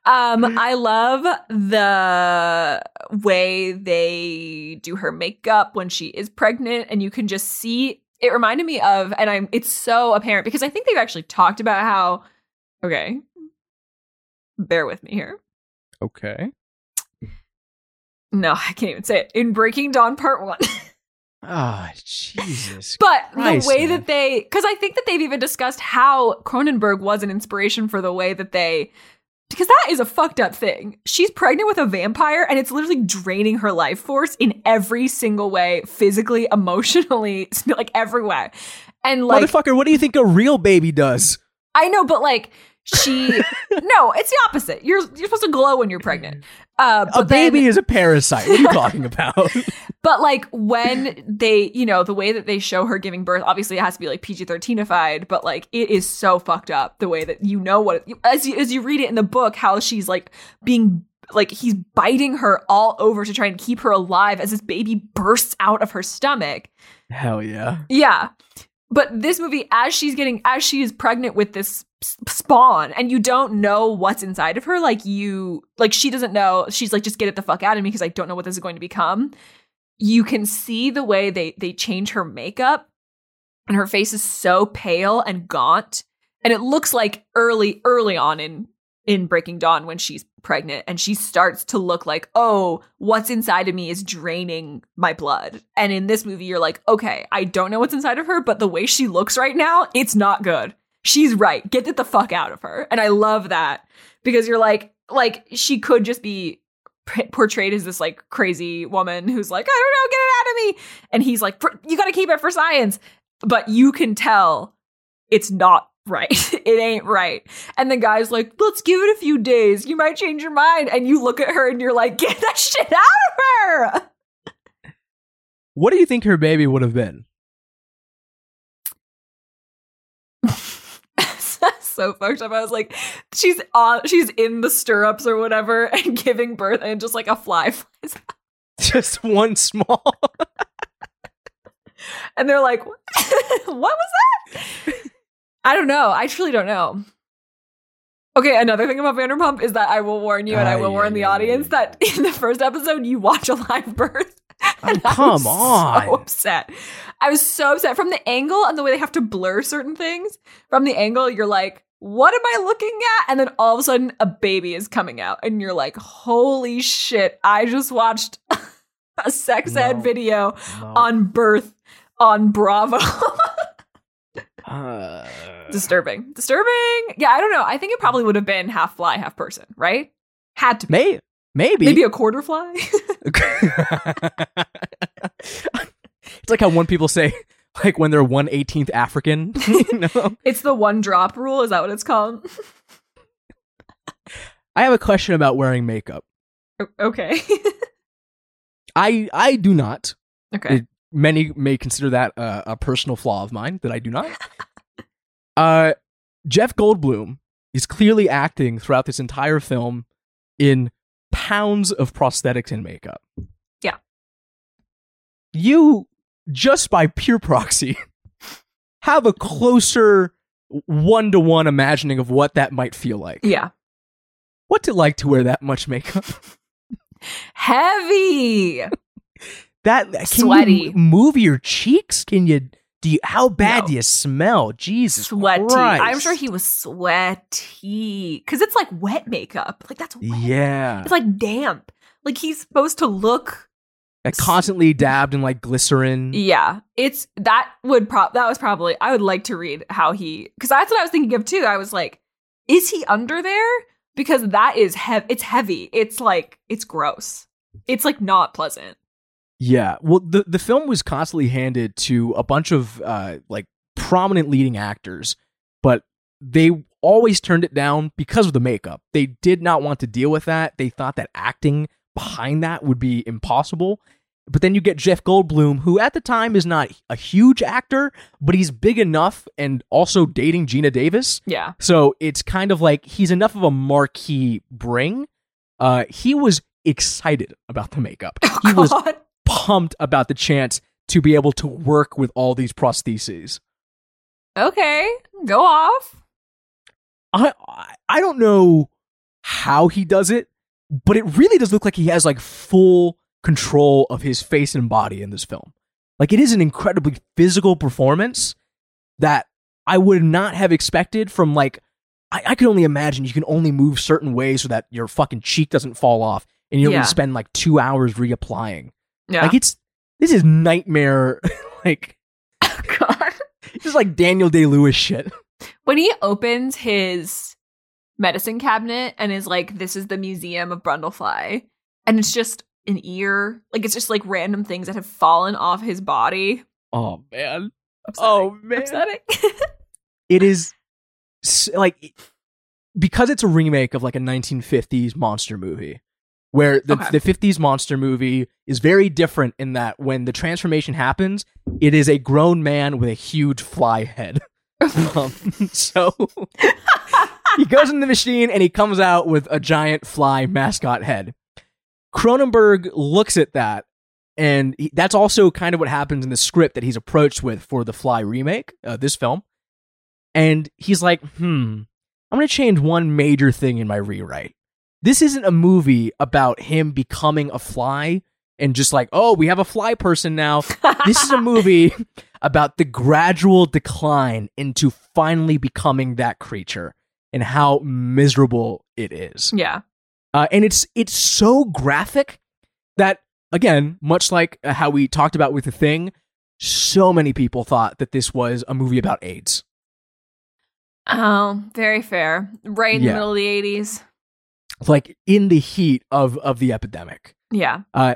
Um, I love the way they do her makeup when she is pregnant, and you can just see. It reminded me of, and I'm. It's so apparent because I think they've actually talked about how. Okay, bear with me here. okay. No, I can't even say it. In Breaking Dawn Part One. Ah, Jesus. But Christ, the way man. that they, because I think that they've even discussed how Cronenberg was an inspiration for the way that they, because that is a fucked up thing. She's pregnant with a vampire and it's literally draining her life force in every single way, physically, emotionally, like everywhere. And like, Motherfucker, what do you think a real baby does? I know, but like, she, no, it's the opposite. You're you're supposed to glow when you're pregnant. Uh, A but then- baby is a parasite. What are you talking about? But like when they, you know, the way that they show her giving birth, obviously it has to be like PG thirteenified, but like it is so fucked up the way that you know what as you as you read it in the book, how she's like being like he's biting her all over to try and keep her alive as this baby bursts out of her stomach. Hell yeah. Yeah. But this movie, as she's getting, as she is pregnant with this spawn, and you don't know what's inside of her, like you, like she doesn't know. She's like, just get it the fuck out of me because I don't know what this is going to become. You can see the way they they change her makeup, and her face is so pale and gaunt, and it looks like early, early on in in Breaking Dawn when she's pregnant and she starts to look like, oh, what's inside of me is draining my blood. And in this movie, you're like, okay, I don't know what's inside of her, but the way she looks right now, it's not good. She's right. Get it the fuck out of her. And I love that because you're like, like she could just be portrayed as this like crazy woman who's like, I don't know, get it out of me. And he's like, you got to keep it for science. But you can tell it's not right. it ain't right. And the guy's like, let's give it a few days. You might change your mind. And you look at her and you're like, get that shit out of her. What do you think her baby would have been? That's so fucked up. I was like, she's on, she's in the stirrups or whatever and giving birth, and just like a fly flies. out. Just one small. And they're like, what was that? I don't know. I truly don't know. Okay, another thing about Vanderpump is that I will warn you and I will warn the audience that in the first episode you watch a live birth. And I come was on. So upset. I was so upset from the angle and the way they have to blur certain things. From the angle, you're like, what am I looking at? And then all of a sudden, a baby is coming out, and you're like, holy shit! I just watched a sex ed video No. on birth on Bravo. Uh, Disturbing. Disturbing. Yeah, I don't know. I think it probably would have been half fly, half person, right? Had to be. May- maybe. Maybe a quarter fly. it's like how one people say, like when they're one eighteenth African. you know? It's the one drop rule. Is that what it's called? I have a question about wearing makeup. O- okay. I I do not. okay. It- Many may consider that uh, a personal flaw of mine that I do not. uh, Jeff Goldblum is clearly acting throughout this entire film in pounds of prosthetics and makeup. Yeah. You, just by pure proxy, have a closer one to one imagining of what that might feel like. yeah. What's it like to wear that much makeup? Heavy. That can Sweaty. you move your cheeks? Can you? Do you? How bad No. do you smell? Jesus Sweaty. Christ. I'm sure he was sweaty. Because it's like wet makeup. Like that's wet. Yeah, It's like damp. Like he's supposed to look Like, constantly dabbed in like glycerin. Yeah, it's that would prop that was probably I would like to read how he because that's what I was thinking of too. I was like, is he under there? Because that is heavy. It's heavy. It's like it's gross. It's like not pleasant. Yeah. Well, the the film was constantly handed to a bunch of uh like prominent leading actors, but they always turned it down because of the makeup. They did not want to deal with that. They thought that acting behind that would be impossible. But then you get Jeff Goldblum, who at the time is not a huge actor, but he's big enough and also dating Geena Davis. Yeah. So it's kind of like he's enough of a marquee bring. Uh, he was excited about the makeup. He was God. Pumped about the chance to be able to work with all these prostheses. Okay, go off. I I- don't know how he does it, but it really does look like he has like full control of his face and body in this film. Like it is an incredibly physical performance that I would not have expected from like I, I could only imagine you can only move certain ways so that your fucking cheek doesn't fall off and you don't Yeah. spend like two hours reapplying. Yeah. Like it's this is nightmare like oh, God. It's just like Daniel Day Lewis shit. When he opens his medicine cabinet and is like, "This is the museum of Brundlefly," and it's just an ear, like it's just like random things that have fallen off his body. Oh man. Upsetting. Oh man. upsetting. It is like because it's a remake of like a 1950s monster movie where the, Okay. the 50s monster movie is very different in that when the transformation happens it is a grown man with a huge fly head. Um, so he goes in the machine and he comes out with a giant fly mascot head. Cronenberg looks at that and he, that's also kind of what happens in the script that he's approached with for the fly remake uh, this film. And he's like hmm i'm going to change one major thing in my rewrite this isn't a movie about him becoming a fly and just like oh we have a fly person now this is a movie about the gradual decline into finally becoming that creature and how miserable it is. yeah. Uh, and it's it's so graphic that again, much like uh, how we talked about with the thing, so many people thought that this was a movie about AIDS. Oh, very fair. Right in Yeah. the middle of the eighties. Like in the heat of of the epidemic. Yeah. Uh,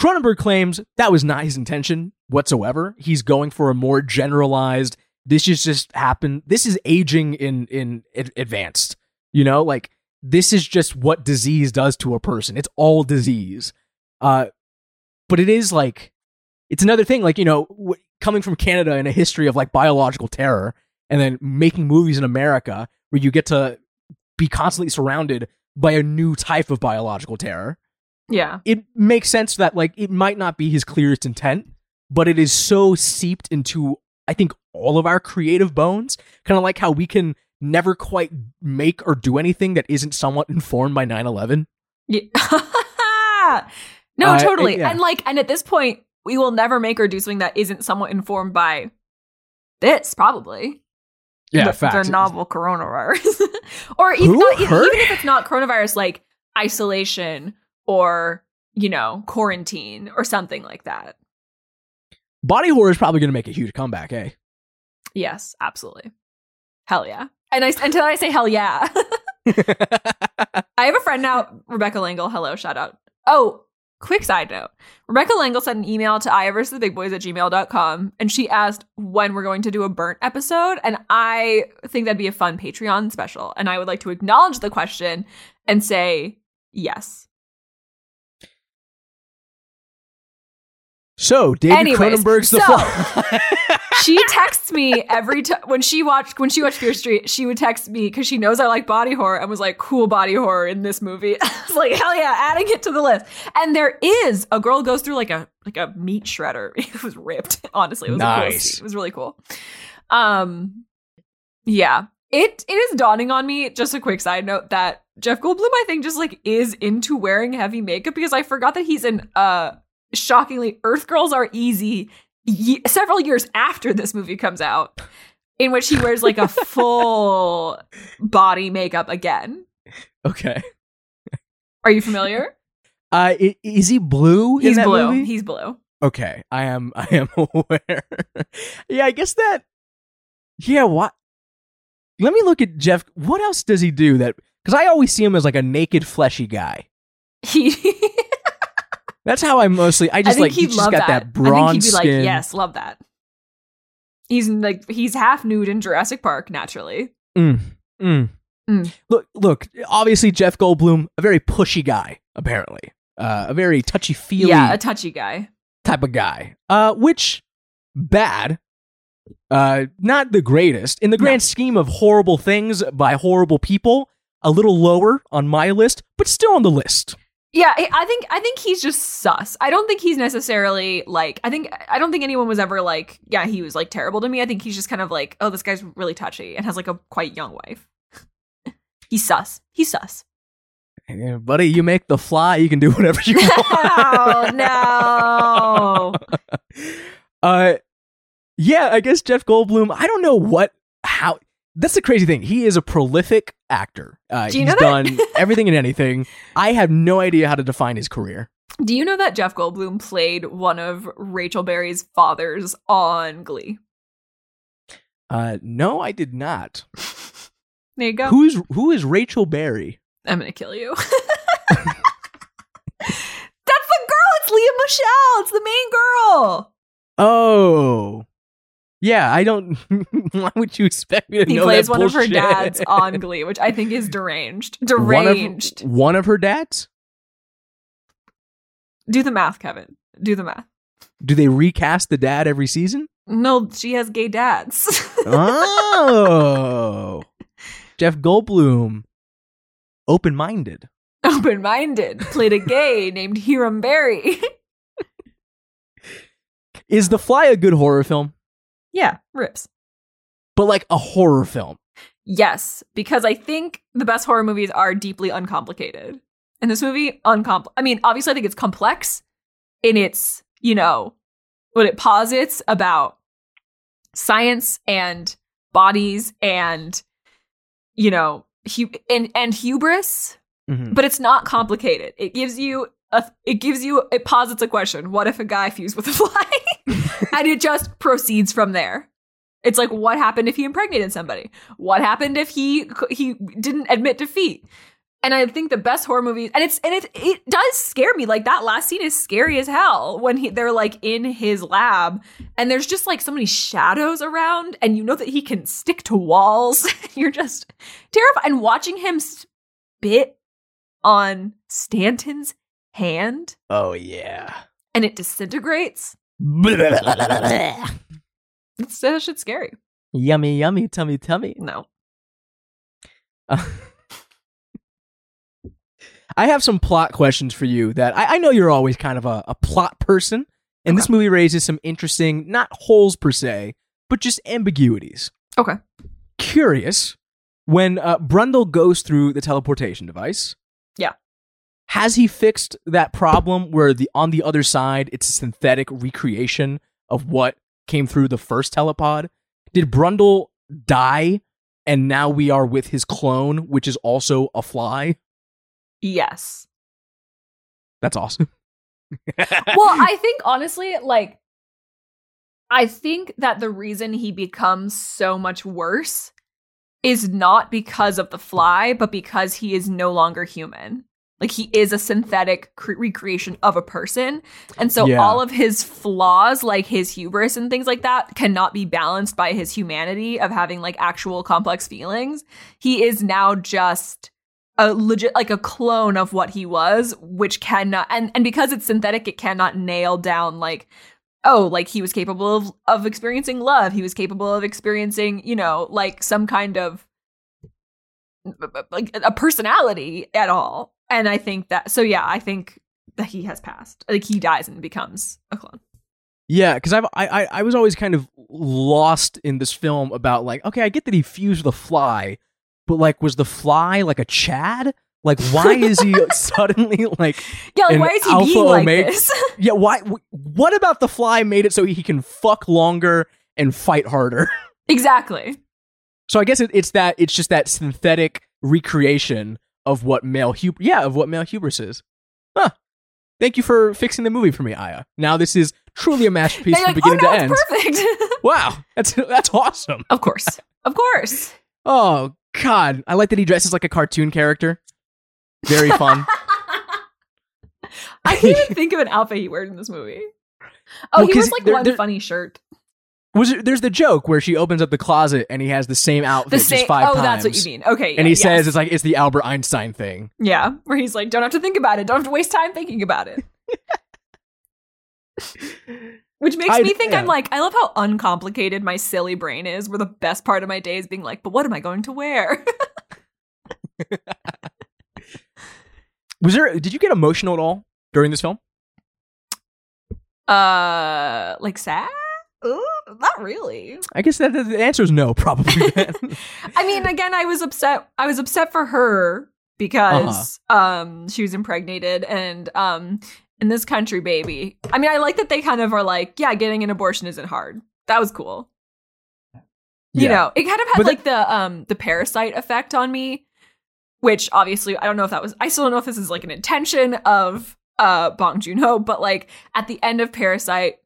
Cronenberg claims that was not his intention whatsoever. He's going for a more generalized. This is just happened. This is aging in in ad- advanced. You know, like this is just what disease does to a person. It's all disease. Uh, but it is like it's another thing. Like you know, w- coming from Canada and a history of like biological terror, and then making movies in America where you get to be constantly surrounded by a new type of biological terror Yeah. it makes sense that like it might not be his clearest intent, but it is so seeped into I think all of our creative bones, kind of like how we can never quite make or do anything that isn't somewhat informed by 9/11. Yeah. no, Uh, totally. yeah. And like, and at this point, we will never make or do something that isn't somewhat informed by this, probably. The, the novel coronavirus, or even not, even if it's not coronavirus, like isolation or you know quarantine or something like that. Body horror is probably going to make a huge comeback, eh? Yes, absolutely. Hell yeah. And I until I say hell yeah. I have a friend now, Rebecca Langle. Hello, shout out. Oh, quick side note Rebecca Langle sent an email to I versus the big boys at gmail.com and she asked when we're going to do a burnt episode. And I think that'd be a fun Patreon special. And I would like to acknowledge the question and say yes. So, David Anyways, Cronenberg's The so- Fly. She texts me every time when she watched when she watched Fear Street. She would text me because she knows I like body horror and was like, "Cool body horror in this movie." I was like, "Hell yeah!" Adding it to the list. And there is a girl goes through like a like a meat shredder. It was ripped. Honestly, it was a cool Nice. It was really cool. Um, yeah. It it is dawning on me. Just a quick side note that Jeff Goldblum, I think, just like is into wearing heavy makeup because I forgot that he's in uh shockingly Earth Girls Are Easy ye- several years after this movie comes out, in which he wears like a full body makeup again. okay. Are you familiar? Uh, i- is he blue? He's blue. movie? He's blue. Okay, I am. I am aware. yeah, I guess that. Yeah, what? Let me look at Jeff. What else does he do that? Because I always see him as like a naked, fleshy guy. He. That's how I mostly. I I just think like he'd he's just got that. that, bronze I think he'd be skin. like, "Yes, love that." He's like he's half nude in Jurassic Park, naturally. Mm, mm. Mm. Look, look. Obviously, Jeff Goldblum, a very pushy guy. Apparently, uh, a very touchy feely Yeah, a touchy guy. type of guy. Uh, which bad. Uh, not the greatest in the grand scheme of horrible things by horrible people. A little lower on my list, but still on the list. Yeah, I think I think he's just sus. I don't think he's necessarily like I think I don't think anyone was ever like, yeah, he was like terrible to me. I think he's just kind of like, oh, this guy's really touchy and has like a quite young wife. he's sus. He's sus. Yeah, buddy, you make the fly, you can do whatever you want. oh no. Uh, yeah, I guess Jeff Goldblum. I don't know what how. That's the crazy thing. He is a prolific actor. Uh, Do you he's know that? done everything and anything. I have no idea how to define his career. Do you know that Jeff Goldblum played one of Rachel Berry's fathers on Glee? Uh, no, I did not. There you go. Who's who is Rachel Berry? I'm gonna kill you. That's the girl. It's Lea Michele. It's the main girl. Oh, yeah. I don't. why would you expect me to He know He plays one of her dads on Glee, which I think is deranged. One of- Deranged. One of her dads. Do the math, Kevin. Do the math. Do they recast the dad every season? No, she has gay dads. oh, Jeff Goldblum, open-minded. Open minded. Played a gay named Hiram Berry. Is The Fly a good horror film? Yeah, rips. But like a horror film. Yes, because I think the best horror movies are deeply uncomplicated. And this movie, uncompl. I mean, obviously, I think it's complex in its, you know, what it posits about science and bodies and, you know, hu- and and hubris, Mhm. but it's not complicated. It gives you a, it gives you, it posits a question: What if a guy fused with a fly? and it just proceeds from there. It's like, what happened if he impregnated somebody? What happened if he he didn't admit defeat? And I think the best horror movies, and it's and it it does scare me. Like that last scene is scary as hell when he they're like in his lab, and there's just like so many shadows around, and you know that he can stick to walls. You're just terrified. And watching him spit on Stathis's hand, Oh yeah. and it disintegrates. It's that shit's scary. yummy, yummy, tummy, tummy. No. Uh, I have some plot questions for you that I, I know you're always kind of a, a plot person, and this movie raises some interesting, not holes per se, but just ambiguities. Okay. Curious, when uh, Brundle goes through the teleportation device, Yeah. Has he fixed that problem where the on the other side it's a synthetic recreation of what came through the first telepod? Did Brundle die and now we are with his clone, which is also a fly? Yes. That's awesome. well, I think honestly, like, I think that the reason he becomes so much worse is not because of the fly, but because he is no longer human. Like he is a synthetic cre- recreation of a person. And so Yeah. all of his flaws, like his hubris and things like that, cannot be balanced by his humanity of having like actual complex feelings. He is now just a legit like a clone of what he was, which cannot and and because it's synthetic, it cannot nail down like oh, like he was capable of, of experiencing love. He was capable of experiencing, you know, like some kind of like a personality at all. And I think that so yeah, I think that he has passed. Like he dies and becomes a clone. Yeah, because I've I, I I was always kind of lost in this film about like okay, I get that he fused the fly, but like was the fly like a Chad? Like why is he suddenly like Yeah, like why is he Alpha being like Omega- this? yeah why wh- what about the fly made it so he can fuck longer and fight harder? exactly. So I guess it, it's that it's just that synthetic recreation of what male hub yeah of what male hubris is. Huh. Thank you for fixing the movie for me, Aya. Now this is truly a masterpiece from like, beginning oh no, to end. perfect. Wow, that's that's awesome. of course. Of course. Oh God, I like that he dresses like a cartoon character. Very fun. I can't even think of an outfit he wore in this movie. Oh, Well, he wears like there- one there- funny shirt. Was it, there's the joke where she opens up the closet and he has the same outfit The just same. five Oh, times. that's what you mean. Okay. And yeah, he says it's like it's the Albert Einstein thing. yeah, where he's like, don't have to think about it. Don't have to waste time thinking about it. Which makes I- me think yeah. I'm like, I love how uncomplicated my silly brain is. Where the best part of my day is being like, but what am I going to wear? Was there? Did you get emotional at all during this film? uh, like sad? Not really. I guess that the answer is no, probably. I mean, again, I was upset. I was upset for her because um she was impregnated and um in this country, baby. I mean, I like that they kind of are like, yeah, getting an abortion isn't hard. That was cool. You know, it kind of had But like the um the parasite effect on me, which obviously I don't know if that was. I still don't know if this is like an intention of uh Bong Joon Ho, but like at the end of Parasite,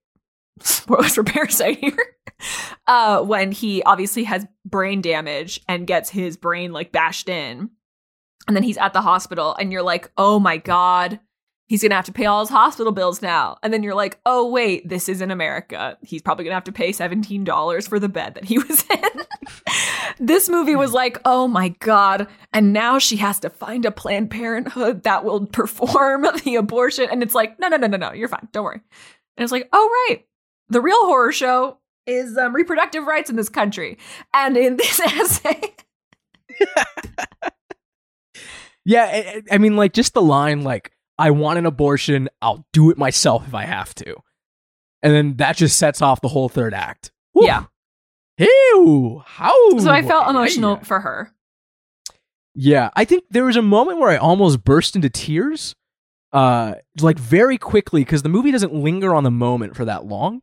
spoilers for Parasite here. Uh, when he obviously has brain damage and gets his brain like bashed in, and then he's at the hospital, and you're like, oh my god, he's gonna have to pay all his hospital bills now. And then you're like, oh wait, this is in America. He's probably gonna have to pay seventeen dollars for the bed that he was in. this movie was like, oh my god, and now she has to find a Planned Parenthood that will perform the abortion. And it's like, no, no, no, no, no, you're fine, don't worry. And it's like, oh right, the real horror show is um, reproductive rights in this country. And in this essay, yeah, I, mean, like just the line, like "I want an abortion, I'll do it myself if I have to," and then that just sets off the whole third act. Woo. Yeah. Ew. How? so I felt emotional Yeah. for her. Yeah, I think there was a moment where I almost burst into tears, uh, like very quickly because the movie doesn't linger on the moment for that long.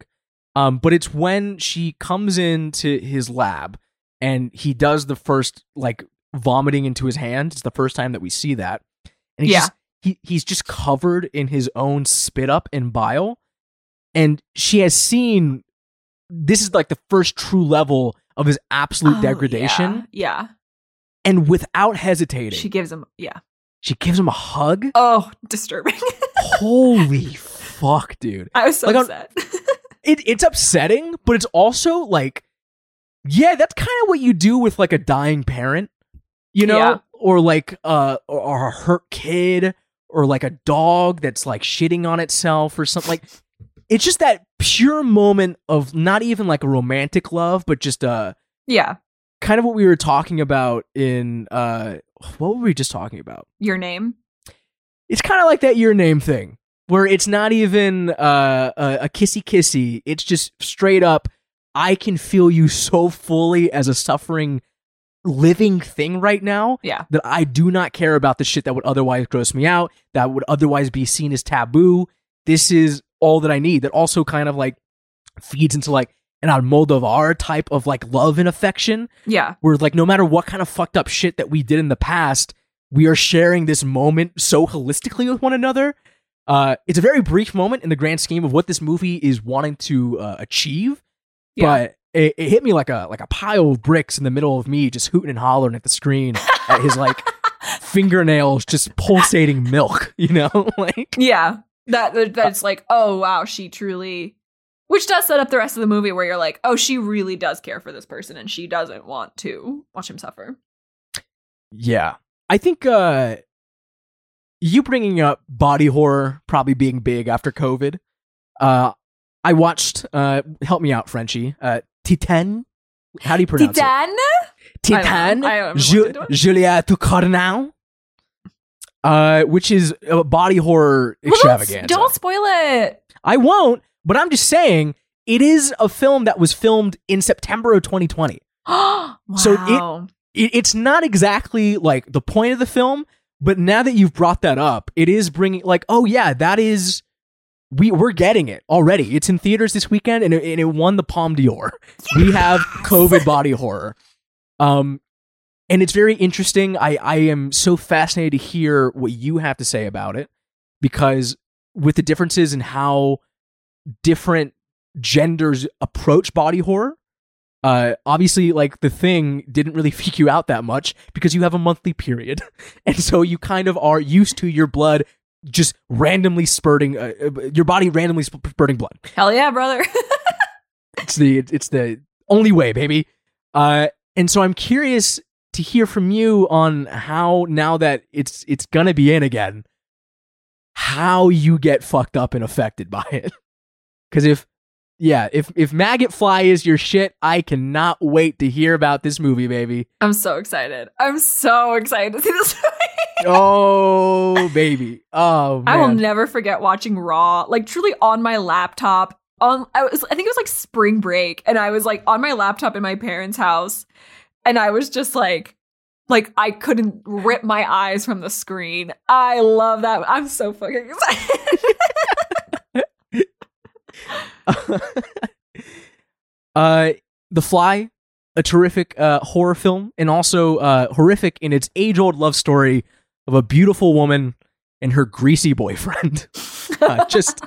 Um, but it's when she comes into his lab and he does the first like vomiting into his hand. It's the first time that we see that, and he's Yeah. just, he he's just covered in his own spit up and bile, and she has seen. This is like the first true level of his absolute Oh, degradation Yeah. and without hesitating, She gives him, yeah. She gives him a hug. Oh, disturbing. Holy fuck, dude! I was so Like, on- upset. It it's upsetting, but it's also like, yeah, that's kind of what you do with like a dying parent, you know, Yeah. or like uh or, or a hurt kid, or like a dog that's like shitting on itself or something. Like, it's just that pure moment of not even like a romantic love, but just a yeah. kind of what we were talking about in uh what were we just talking about? Your name. it's kind of like that your name thing where it's not even uh, a, a kissy kissy it's just straight up i can feel you so fully as a suffering living thing right now Yeah. that i do not care about the shit that would otherwise gross me out that would otherwise be seen as taboo this is all that i need that also kind of like feeds into like an almodovar type of like love and affection Yeah. where like no matter what kind of fucked up shit that we did in the past, we are sharing this moment so holistically with one another. Uh, it's a very brief moment in the grand scheme of what this movie is wanting to uh, achieve, Yeah. but it, it hit me like a like a pile of bricks in the middle of me just hooting and hollering at the screen at his like fingernails just pulsating milk, you know? like Yeah. That that- that's like, oh wow, she truly which does set up the rest of the movie where you're like, oh, she really does care for this person and she doesn't want to watch him suffer. Yeah. I think uh you bringing up body horror probably being big after COVID. Uh I watched uh help me out Frenchie. Uh Titan. How do you pronounce it? Titan? Titan. Ju- to. Julia Ducournau. Uh which is a body horror Well, don't, extravaganza. don't spoil it. I won't, but I'm just saying it is a film that was filmed in September of 2020. wow. So it- it, it's not exactly like the point of the film, but now that you've brought that up, it is bringing like, oh yeah, that is we we're getting it already. It's in theaters this weekend, and it, and it won the Palme d'Or. We have COVID body horror, um, and it's very interesting. I I am so fascinated to hear what you have to say about it because with the differences in how different genders approach body horror uh obviously like the thing didn't really freak you out that much because you have a monthly period. And so you kind of are used to your blood just randomly spurting uh, uh, your body randomly spurting blood. Hell yeah, brother. it's the it's the only way baby. Uh and so i'm curious to hear from you on how now that it's it's gonna be in again how you get fucked up and affected by it. Because if yeah if if maggot fly is your shit i cannot wait to hear about this movie baby I'm so excited. I'm so excited to see this movie. oh baby oh man. I will never forget watching Raw, like truly on my laptop. On I was I think it was like spring break, and I was like on my laptop in my parents' house, and I was just like like I couldn't rip my eyes from the screen. I love that. I'm so fucking excited. uh, The Fly, a terrific uh, horror film, and also uh, horrific in its age-old love story of a beautiful woman and her greasy boyfriend. uh, just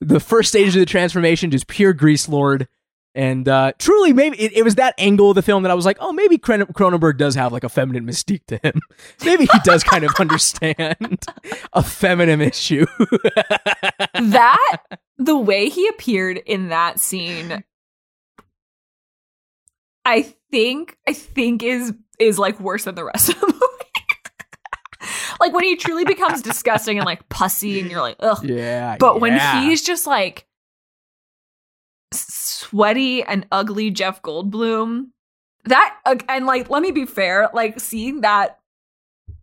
the first stage of the transformation, just pure grease lord. And uh, truly, maybe it, it was that angle of the film that I was like, oh, maybe Cron- Cronenberg does have like a feminine mystique to him. maybe he does kind of understand a feminine issue. that the way he appeared in that scene I think I think is is like worse than the rest of the movie. like when he truly becomes disgusting and like pussy and you're like ugh. yeah. But when he's just like sweaty and ugly Jeff Goldblum, that and like let me be fair, like seeing that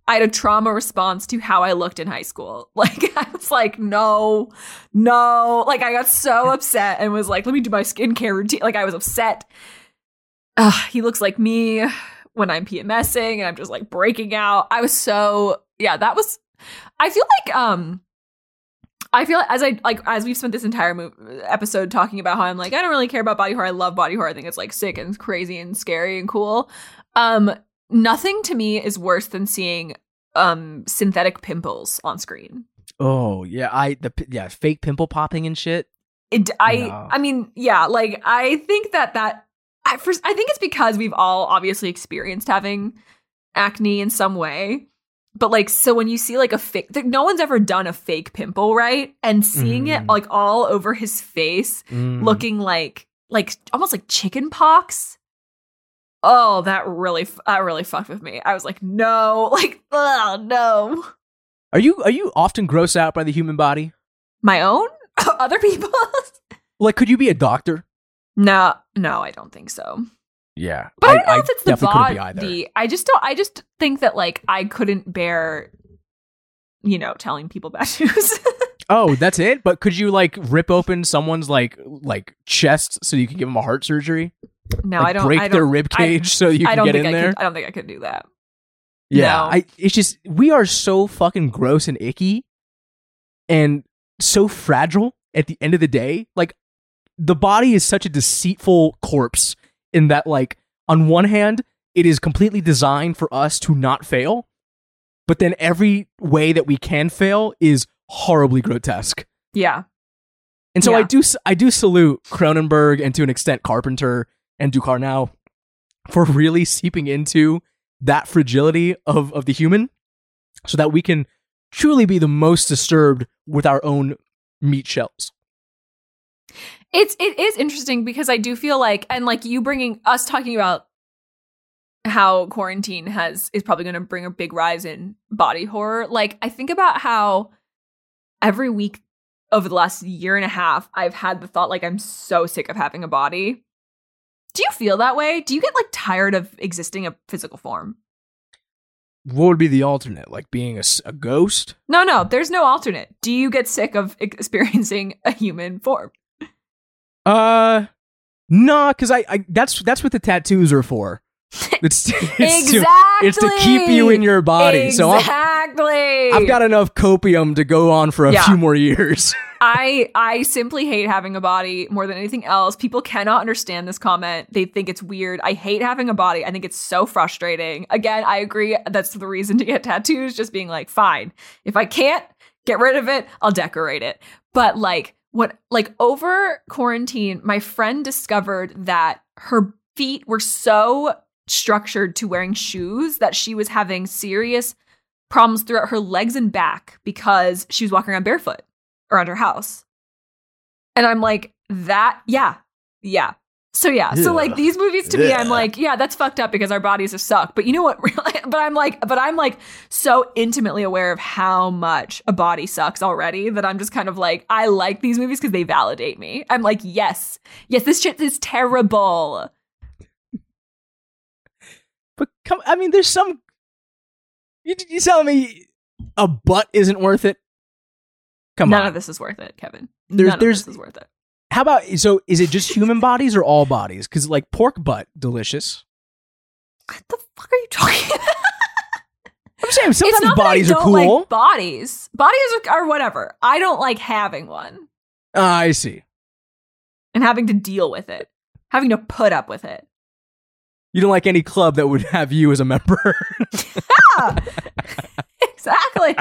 I had a trauma response to how I looked in high school. Like I was like, no, no. Like I got so upset and was like, let me do my skincare routine. Like I was upset. Ugh, he looks like me when I'm PMSing and I'm just like breaking out. I was so yeah, that was I feel like um I feel as I like as we've spent this entire mo- episode talking about how I'm like I don't really care about body horror. I love body horror. I think it's like sick and crazy and scary and cool. Um, nothing to me is worse than seeing um synthetic pimples on screen. Oh yeah, I the yeah fake pimple popping and shit. It, I No. I mean yeah, like I think that that I first I think it's because we've all obviously experienced having acne in some way. But like so when you see like a fake no one's ever done a fake pimple, right? And seeing it Mm. like all over his face Mm. looking like like almost like chicken pox. Oh, that really that really fucked with me. I was like, no, like, oh no. Are you are you often grossed out by the human body? My own, other people's. Like, could you be a doctor? No, no, I don't think so. Yeah, But I, don't know if it's the definitely couldn't be either. body. I just don't. I just think that like I couldn't bear, you know, telling people bad news. Oh, that's it. But could you like rip open someone's like like chest so you can give them a heart surgery? no, like, I don't. break I their don't, rib I- cage so you I can get in I there. could. I don't think I could do that. Yeah, No. I it's just we are so fucking gross and icky and so fragile at the end of the day. Like the body is such a deceitful corpse in that like on one hand it is completely designed for us to not fail, but then every way that we can fail is horribly grotesque. Yeah, And so I do I do salute Cronenberg and to an extent Carpenter and Ducournau for really seeping into that fragility of of the human so that we can truly be the most disturbed with our own meat shells. It's it is interesting because I do feel like and like you bringing us talking about how quarantine has is probably going to bring a big rise in body horror. Like I think about how every week over the last year and a half I've had the thought like I'm so sick of having a body. Do you feel that way? Do you get like tired of existing a physical form? What would be the alternate? Like being a ghost? No, no, there's no alternate. Do you get sick of experiencing a human form? Uh, nah, because I, I that's that's what the tattoos are for. It's, it's to- exactly. it's to keep you in your body. So I'm, exactly. I've got enough copium to go on for a Yeah. few more years. I I simply hate having a body more than anything else. People cannot understand this comment. They think it's weird. I hate having a body. I think it's so frustrating. Again, I agree that's the reason to get tattoos just being like, fine. If I can't get rid of it, I'll decorate it. But like what like over quarantine, my friend discovered that her feet were so structured to wearing shoes that she was having serious problems throughout her legs and back because she was walking around barefoot around her house. And I'm like, that, yeah, yeah. So yeah, so like these movies to me, I'm like, yeah, that's fucked up because our bodies have sucked. But you know what? but I'm like, but I'm like so intimately aware of how much a body sucks already that I'm just kind of like, I like these movies because they validate me. I'm like, yes, yes, this shit is terrible. But come, I mean, there's some. You, you telling me a butt isn't worth it? Come None on. of this is worth it, Kevin. There's- None there's- of this is worth it. How about so? Is it just human bodies or all bodies? Because like pork butt, delicious. What the fuck are you talking about? I'm saying it's sometimes not bodies are cool. Like bodies, bodies are, are whatever. I don't like having one Ah, I see. and having to deal with it, having to put up with it. You don't like any club that would have you as a member. Yeah, exactly.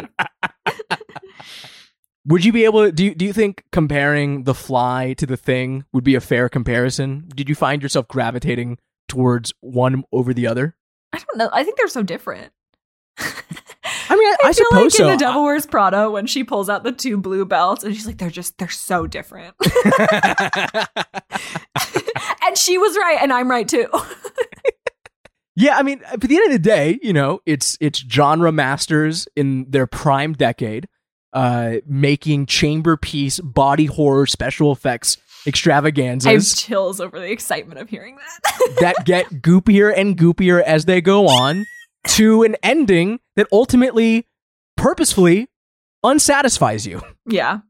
Would you be able to? Do you, do you think comparing the fly to the thing would be a fair comparison? Did you find yourself gravitating towards one over the other? I don't know. I think they're so different. I mean, I, I, feel suppose like so. in The Devil Wears Prada when she pulls out the two blue belts and she's like, they're just they're so different. and she was right, and I'm right too. Yeah, I mean, at the end of the day, you know, it's it's genre masters in their prime decade, uh, making chamber piece body horror special effects extravaganzas. I have chills over the excitement of hearing that. that get goopier and goopier as they go on, to an ending that ultimately, purposefully, unsatisfies you. yeah,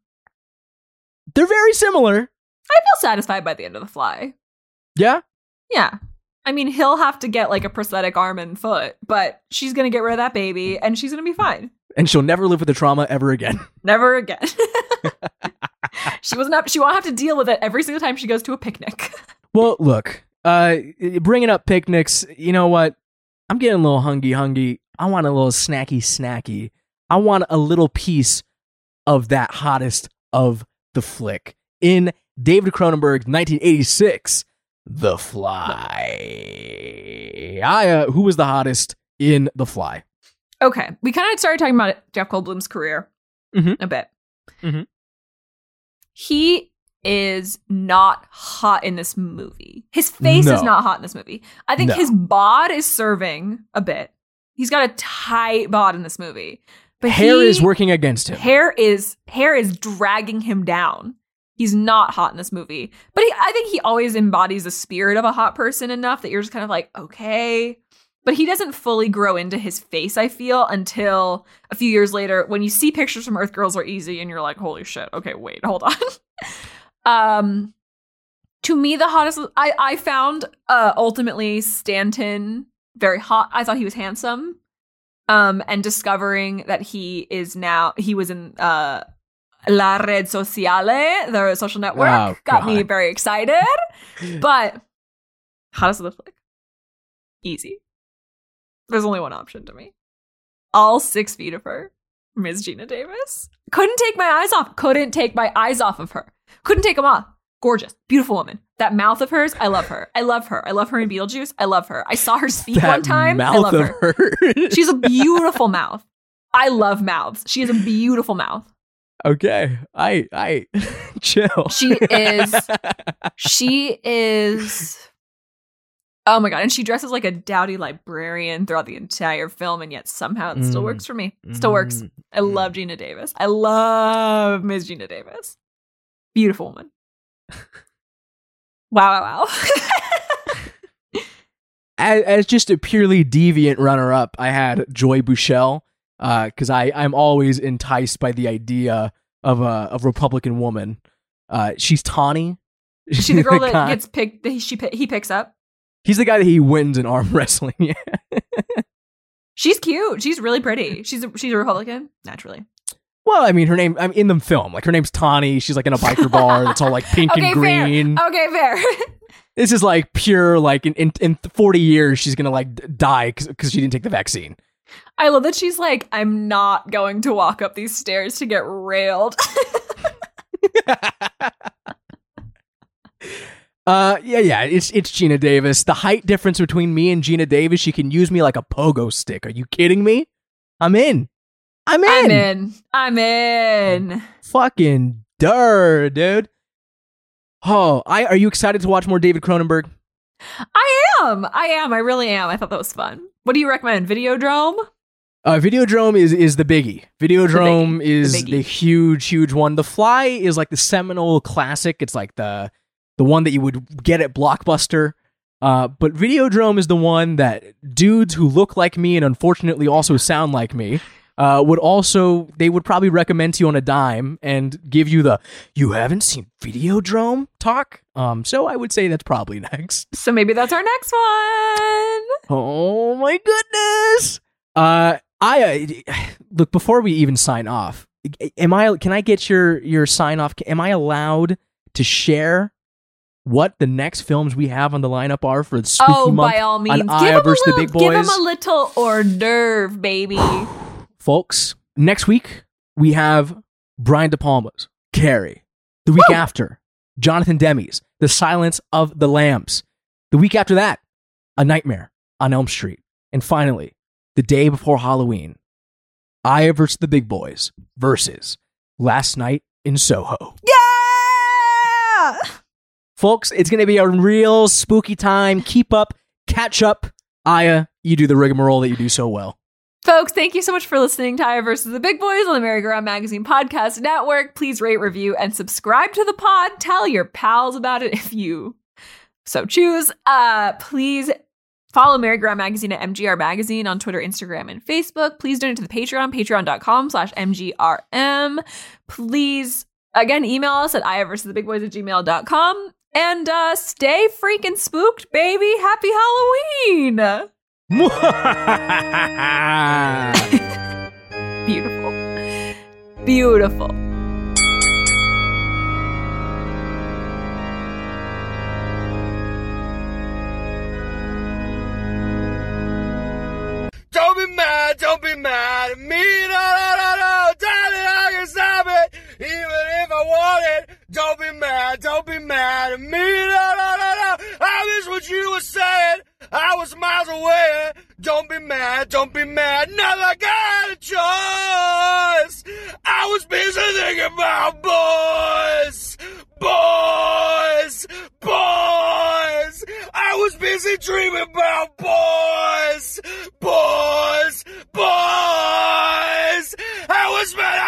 They're very similar. I feel satisfied by the end of the fly. Yeah, Yeah. I mean, he'll have to get like a prosthetic arm and foot, but she's going to get rid of that baby and she's going to be fine. And she'll never live with the trauma ever again. Never again. she wasn't she won't have to deal with it every single time she goes to a picnic. Well, look, uh, bringing up picnics, you know what? I'm getting a little hungry, hungry. I want a little snacky, snacky. I want a little piece of that hottest of the flick in David Cronenberg's 1986, The Fly. I, uh, who was the hottest in The Fly? Okay. We kind of started talking about Jeff Goldblum's career Mhm. a bit. Mhm. He is not hot in this movie. His face is not hot in this movie. I think No. his bod is serving a bit. He's got a tight bod in this movie. But Hair he- is working against him. hair is hair is dragging him down. He's not hot in this movie, but he, I think he always embodies the spirit of a hot person enough that you're just kind of like, okay. But he doesn't fully grow into his face. I feel until a few years later when you see pictures from Earth Girls Are Easy, and you're like, holy shit. Okay, wait, hold on. um, to me, the hottest I I found uh ultimately Stanton very hot. I thought he was handsome um and discovering that he is now he was in uh La Red Sociale, the social network, Oh, got me very excited. But hottest of the flick, easy. There's only one option to me. All six feet of her, Ms. Geena Davis. Couldn't take my eyes off. Couldn't take my eyes off of her. Couldn't take them off. Gorgeous, beautiful woman. That mouth of hers, I love her. I love her. I love her in Beetlejuice. I love her. I saw her speak that one time. I love of her. hers. She's a beautiful mouth. I love mouths. She has a beautiful mouth. Okay, I I chill. She is. She is. Oh my god! And she dresses like a dowdy librarian throughout the entire film, and yet somehow it still Mm. works for me. It Still works. Mm, I love Geena Davis. I love Miss Geena Davis. Beautiful woman. wow! Wow! Wow! as, as just a purely deviant runner up, I had Joy Boushel because I I'm always enticed by the idea of a of Republican woman. Uh, she's tawny. Is she the girl that gets picked? He, she he picks up. He's the guy that he wins in arm wrestling. Yeah. She's cute. She's really pretty. She's a, she's a Republican naturally. Well, I mean, her name. I'm in the film. Like her name's Tawny. She's like in a biker bar that's all like pink Okay, and green. fair. Okay, fair. This is like pure. Like in in, in 40 years, she's gonna like die because she didn't take the vaccine. I love that she's like, I'm not going to walk up these stairs to get railed. Uh, yeah, yeah. It's it's Geena Davis. The height difference between me and Geena Davis, she can use me like a pogo stick. Are you kidding me? I'm in. I'm in. I'm in. I'm in. Fucking dur, dude. Oh, I are you excited to watch more David Cronenberg? I am. I am. I really am. I thought that was fun. What do you recommend? Videodrome? Uh, Videodrome is is the biggie. Videodrome The is biggie. the huge, huge one. The Fly is like the seminal classic. It's like the the one that you would get at Blockbuster. Uh, but Videodrome is the one that dudes who look like me and unfortunately also sound like me uh, would also they would probably recommend to you on a dime and give you the you haven't seen Videodrome talk. Um, so I would say that's probably next. So maybe that's our next one. Oh my goodness. Uh I uh, look before we even sign off. Am I can I get your your sign off? Am I allowed to share what the next films we have on the lineup are for the spooky oh, month? by all means, give a versus the little, Big give him Boys. a little hors d'oeuvre, baby. Folks, next week we have Brian De Palma's Carrie. The week Woo! after, Jonathan Demme's The Silence of the Lambs. The week after that, A Nightmare on Elm Street. And finally, the day before Halloween, Aya versus the Big Boys versus Last Night in Soho. yeah! Folks, it's going to be a real spooky time. Keep up, catch up. Aya, you do the rigmarole that you do so well. Folks, thank you so much for listening to Aya versus the Big Boys on the Merry Go Round Magazine Podcast Network. Please rate, review, and subscribe to the pod. Tell your pals about it if you so choose. Uh, please follow Merry Go Round Magazine at MGR Magazine on Twitter, Instagram, and Facebook. Please donate to the Patreon, patreon.com slash MGRM. Please, again, email us at Aya versus the Big Boys at gmail.com. And uh, stay freaking spooked, baby. Happy Halloween. Beautiful. Beautiful. Don't be mad, don't be mad at me. No, no, no, no. Darling, I can stop it. Even if I want it. Don't be mad, don't be mad at me. No, no, no, no. I miss what you were saying. I was miles away. Don't be mad, don't be mad. Never got a choice. I was busy thinking about boys. Boys. Boys. I was busy dreaming about boys. Boys. Boys.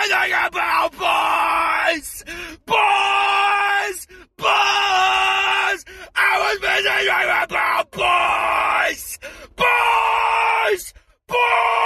Thinking about boys. Boys. Boys. I was dreaming about boys. Boys. Boys.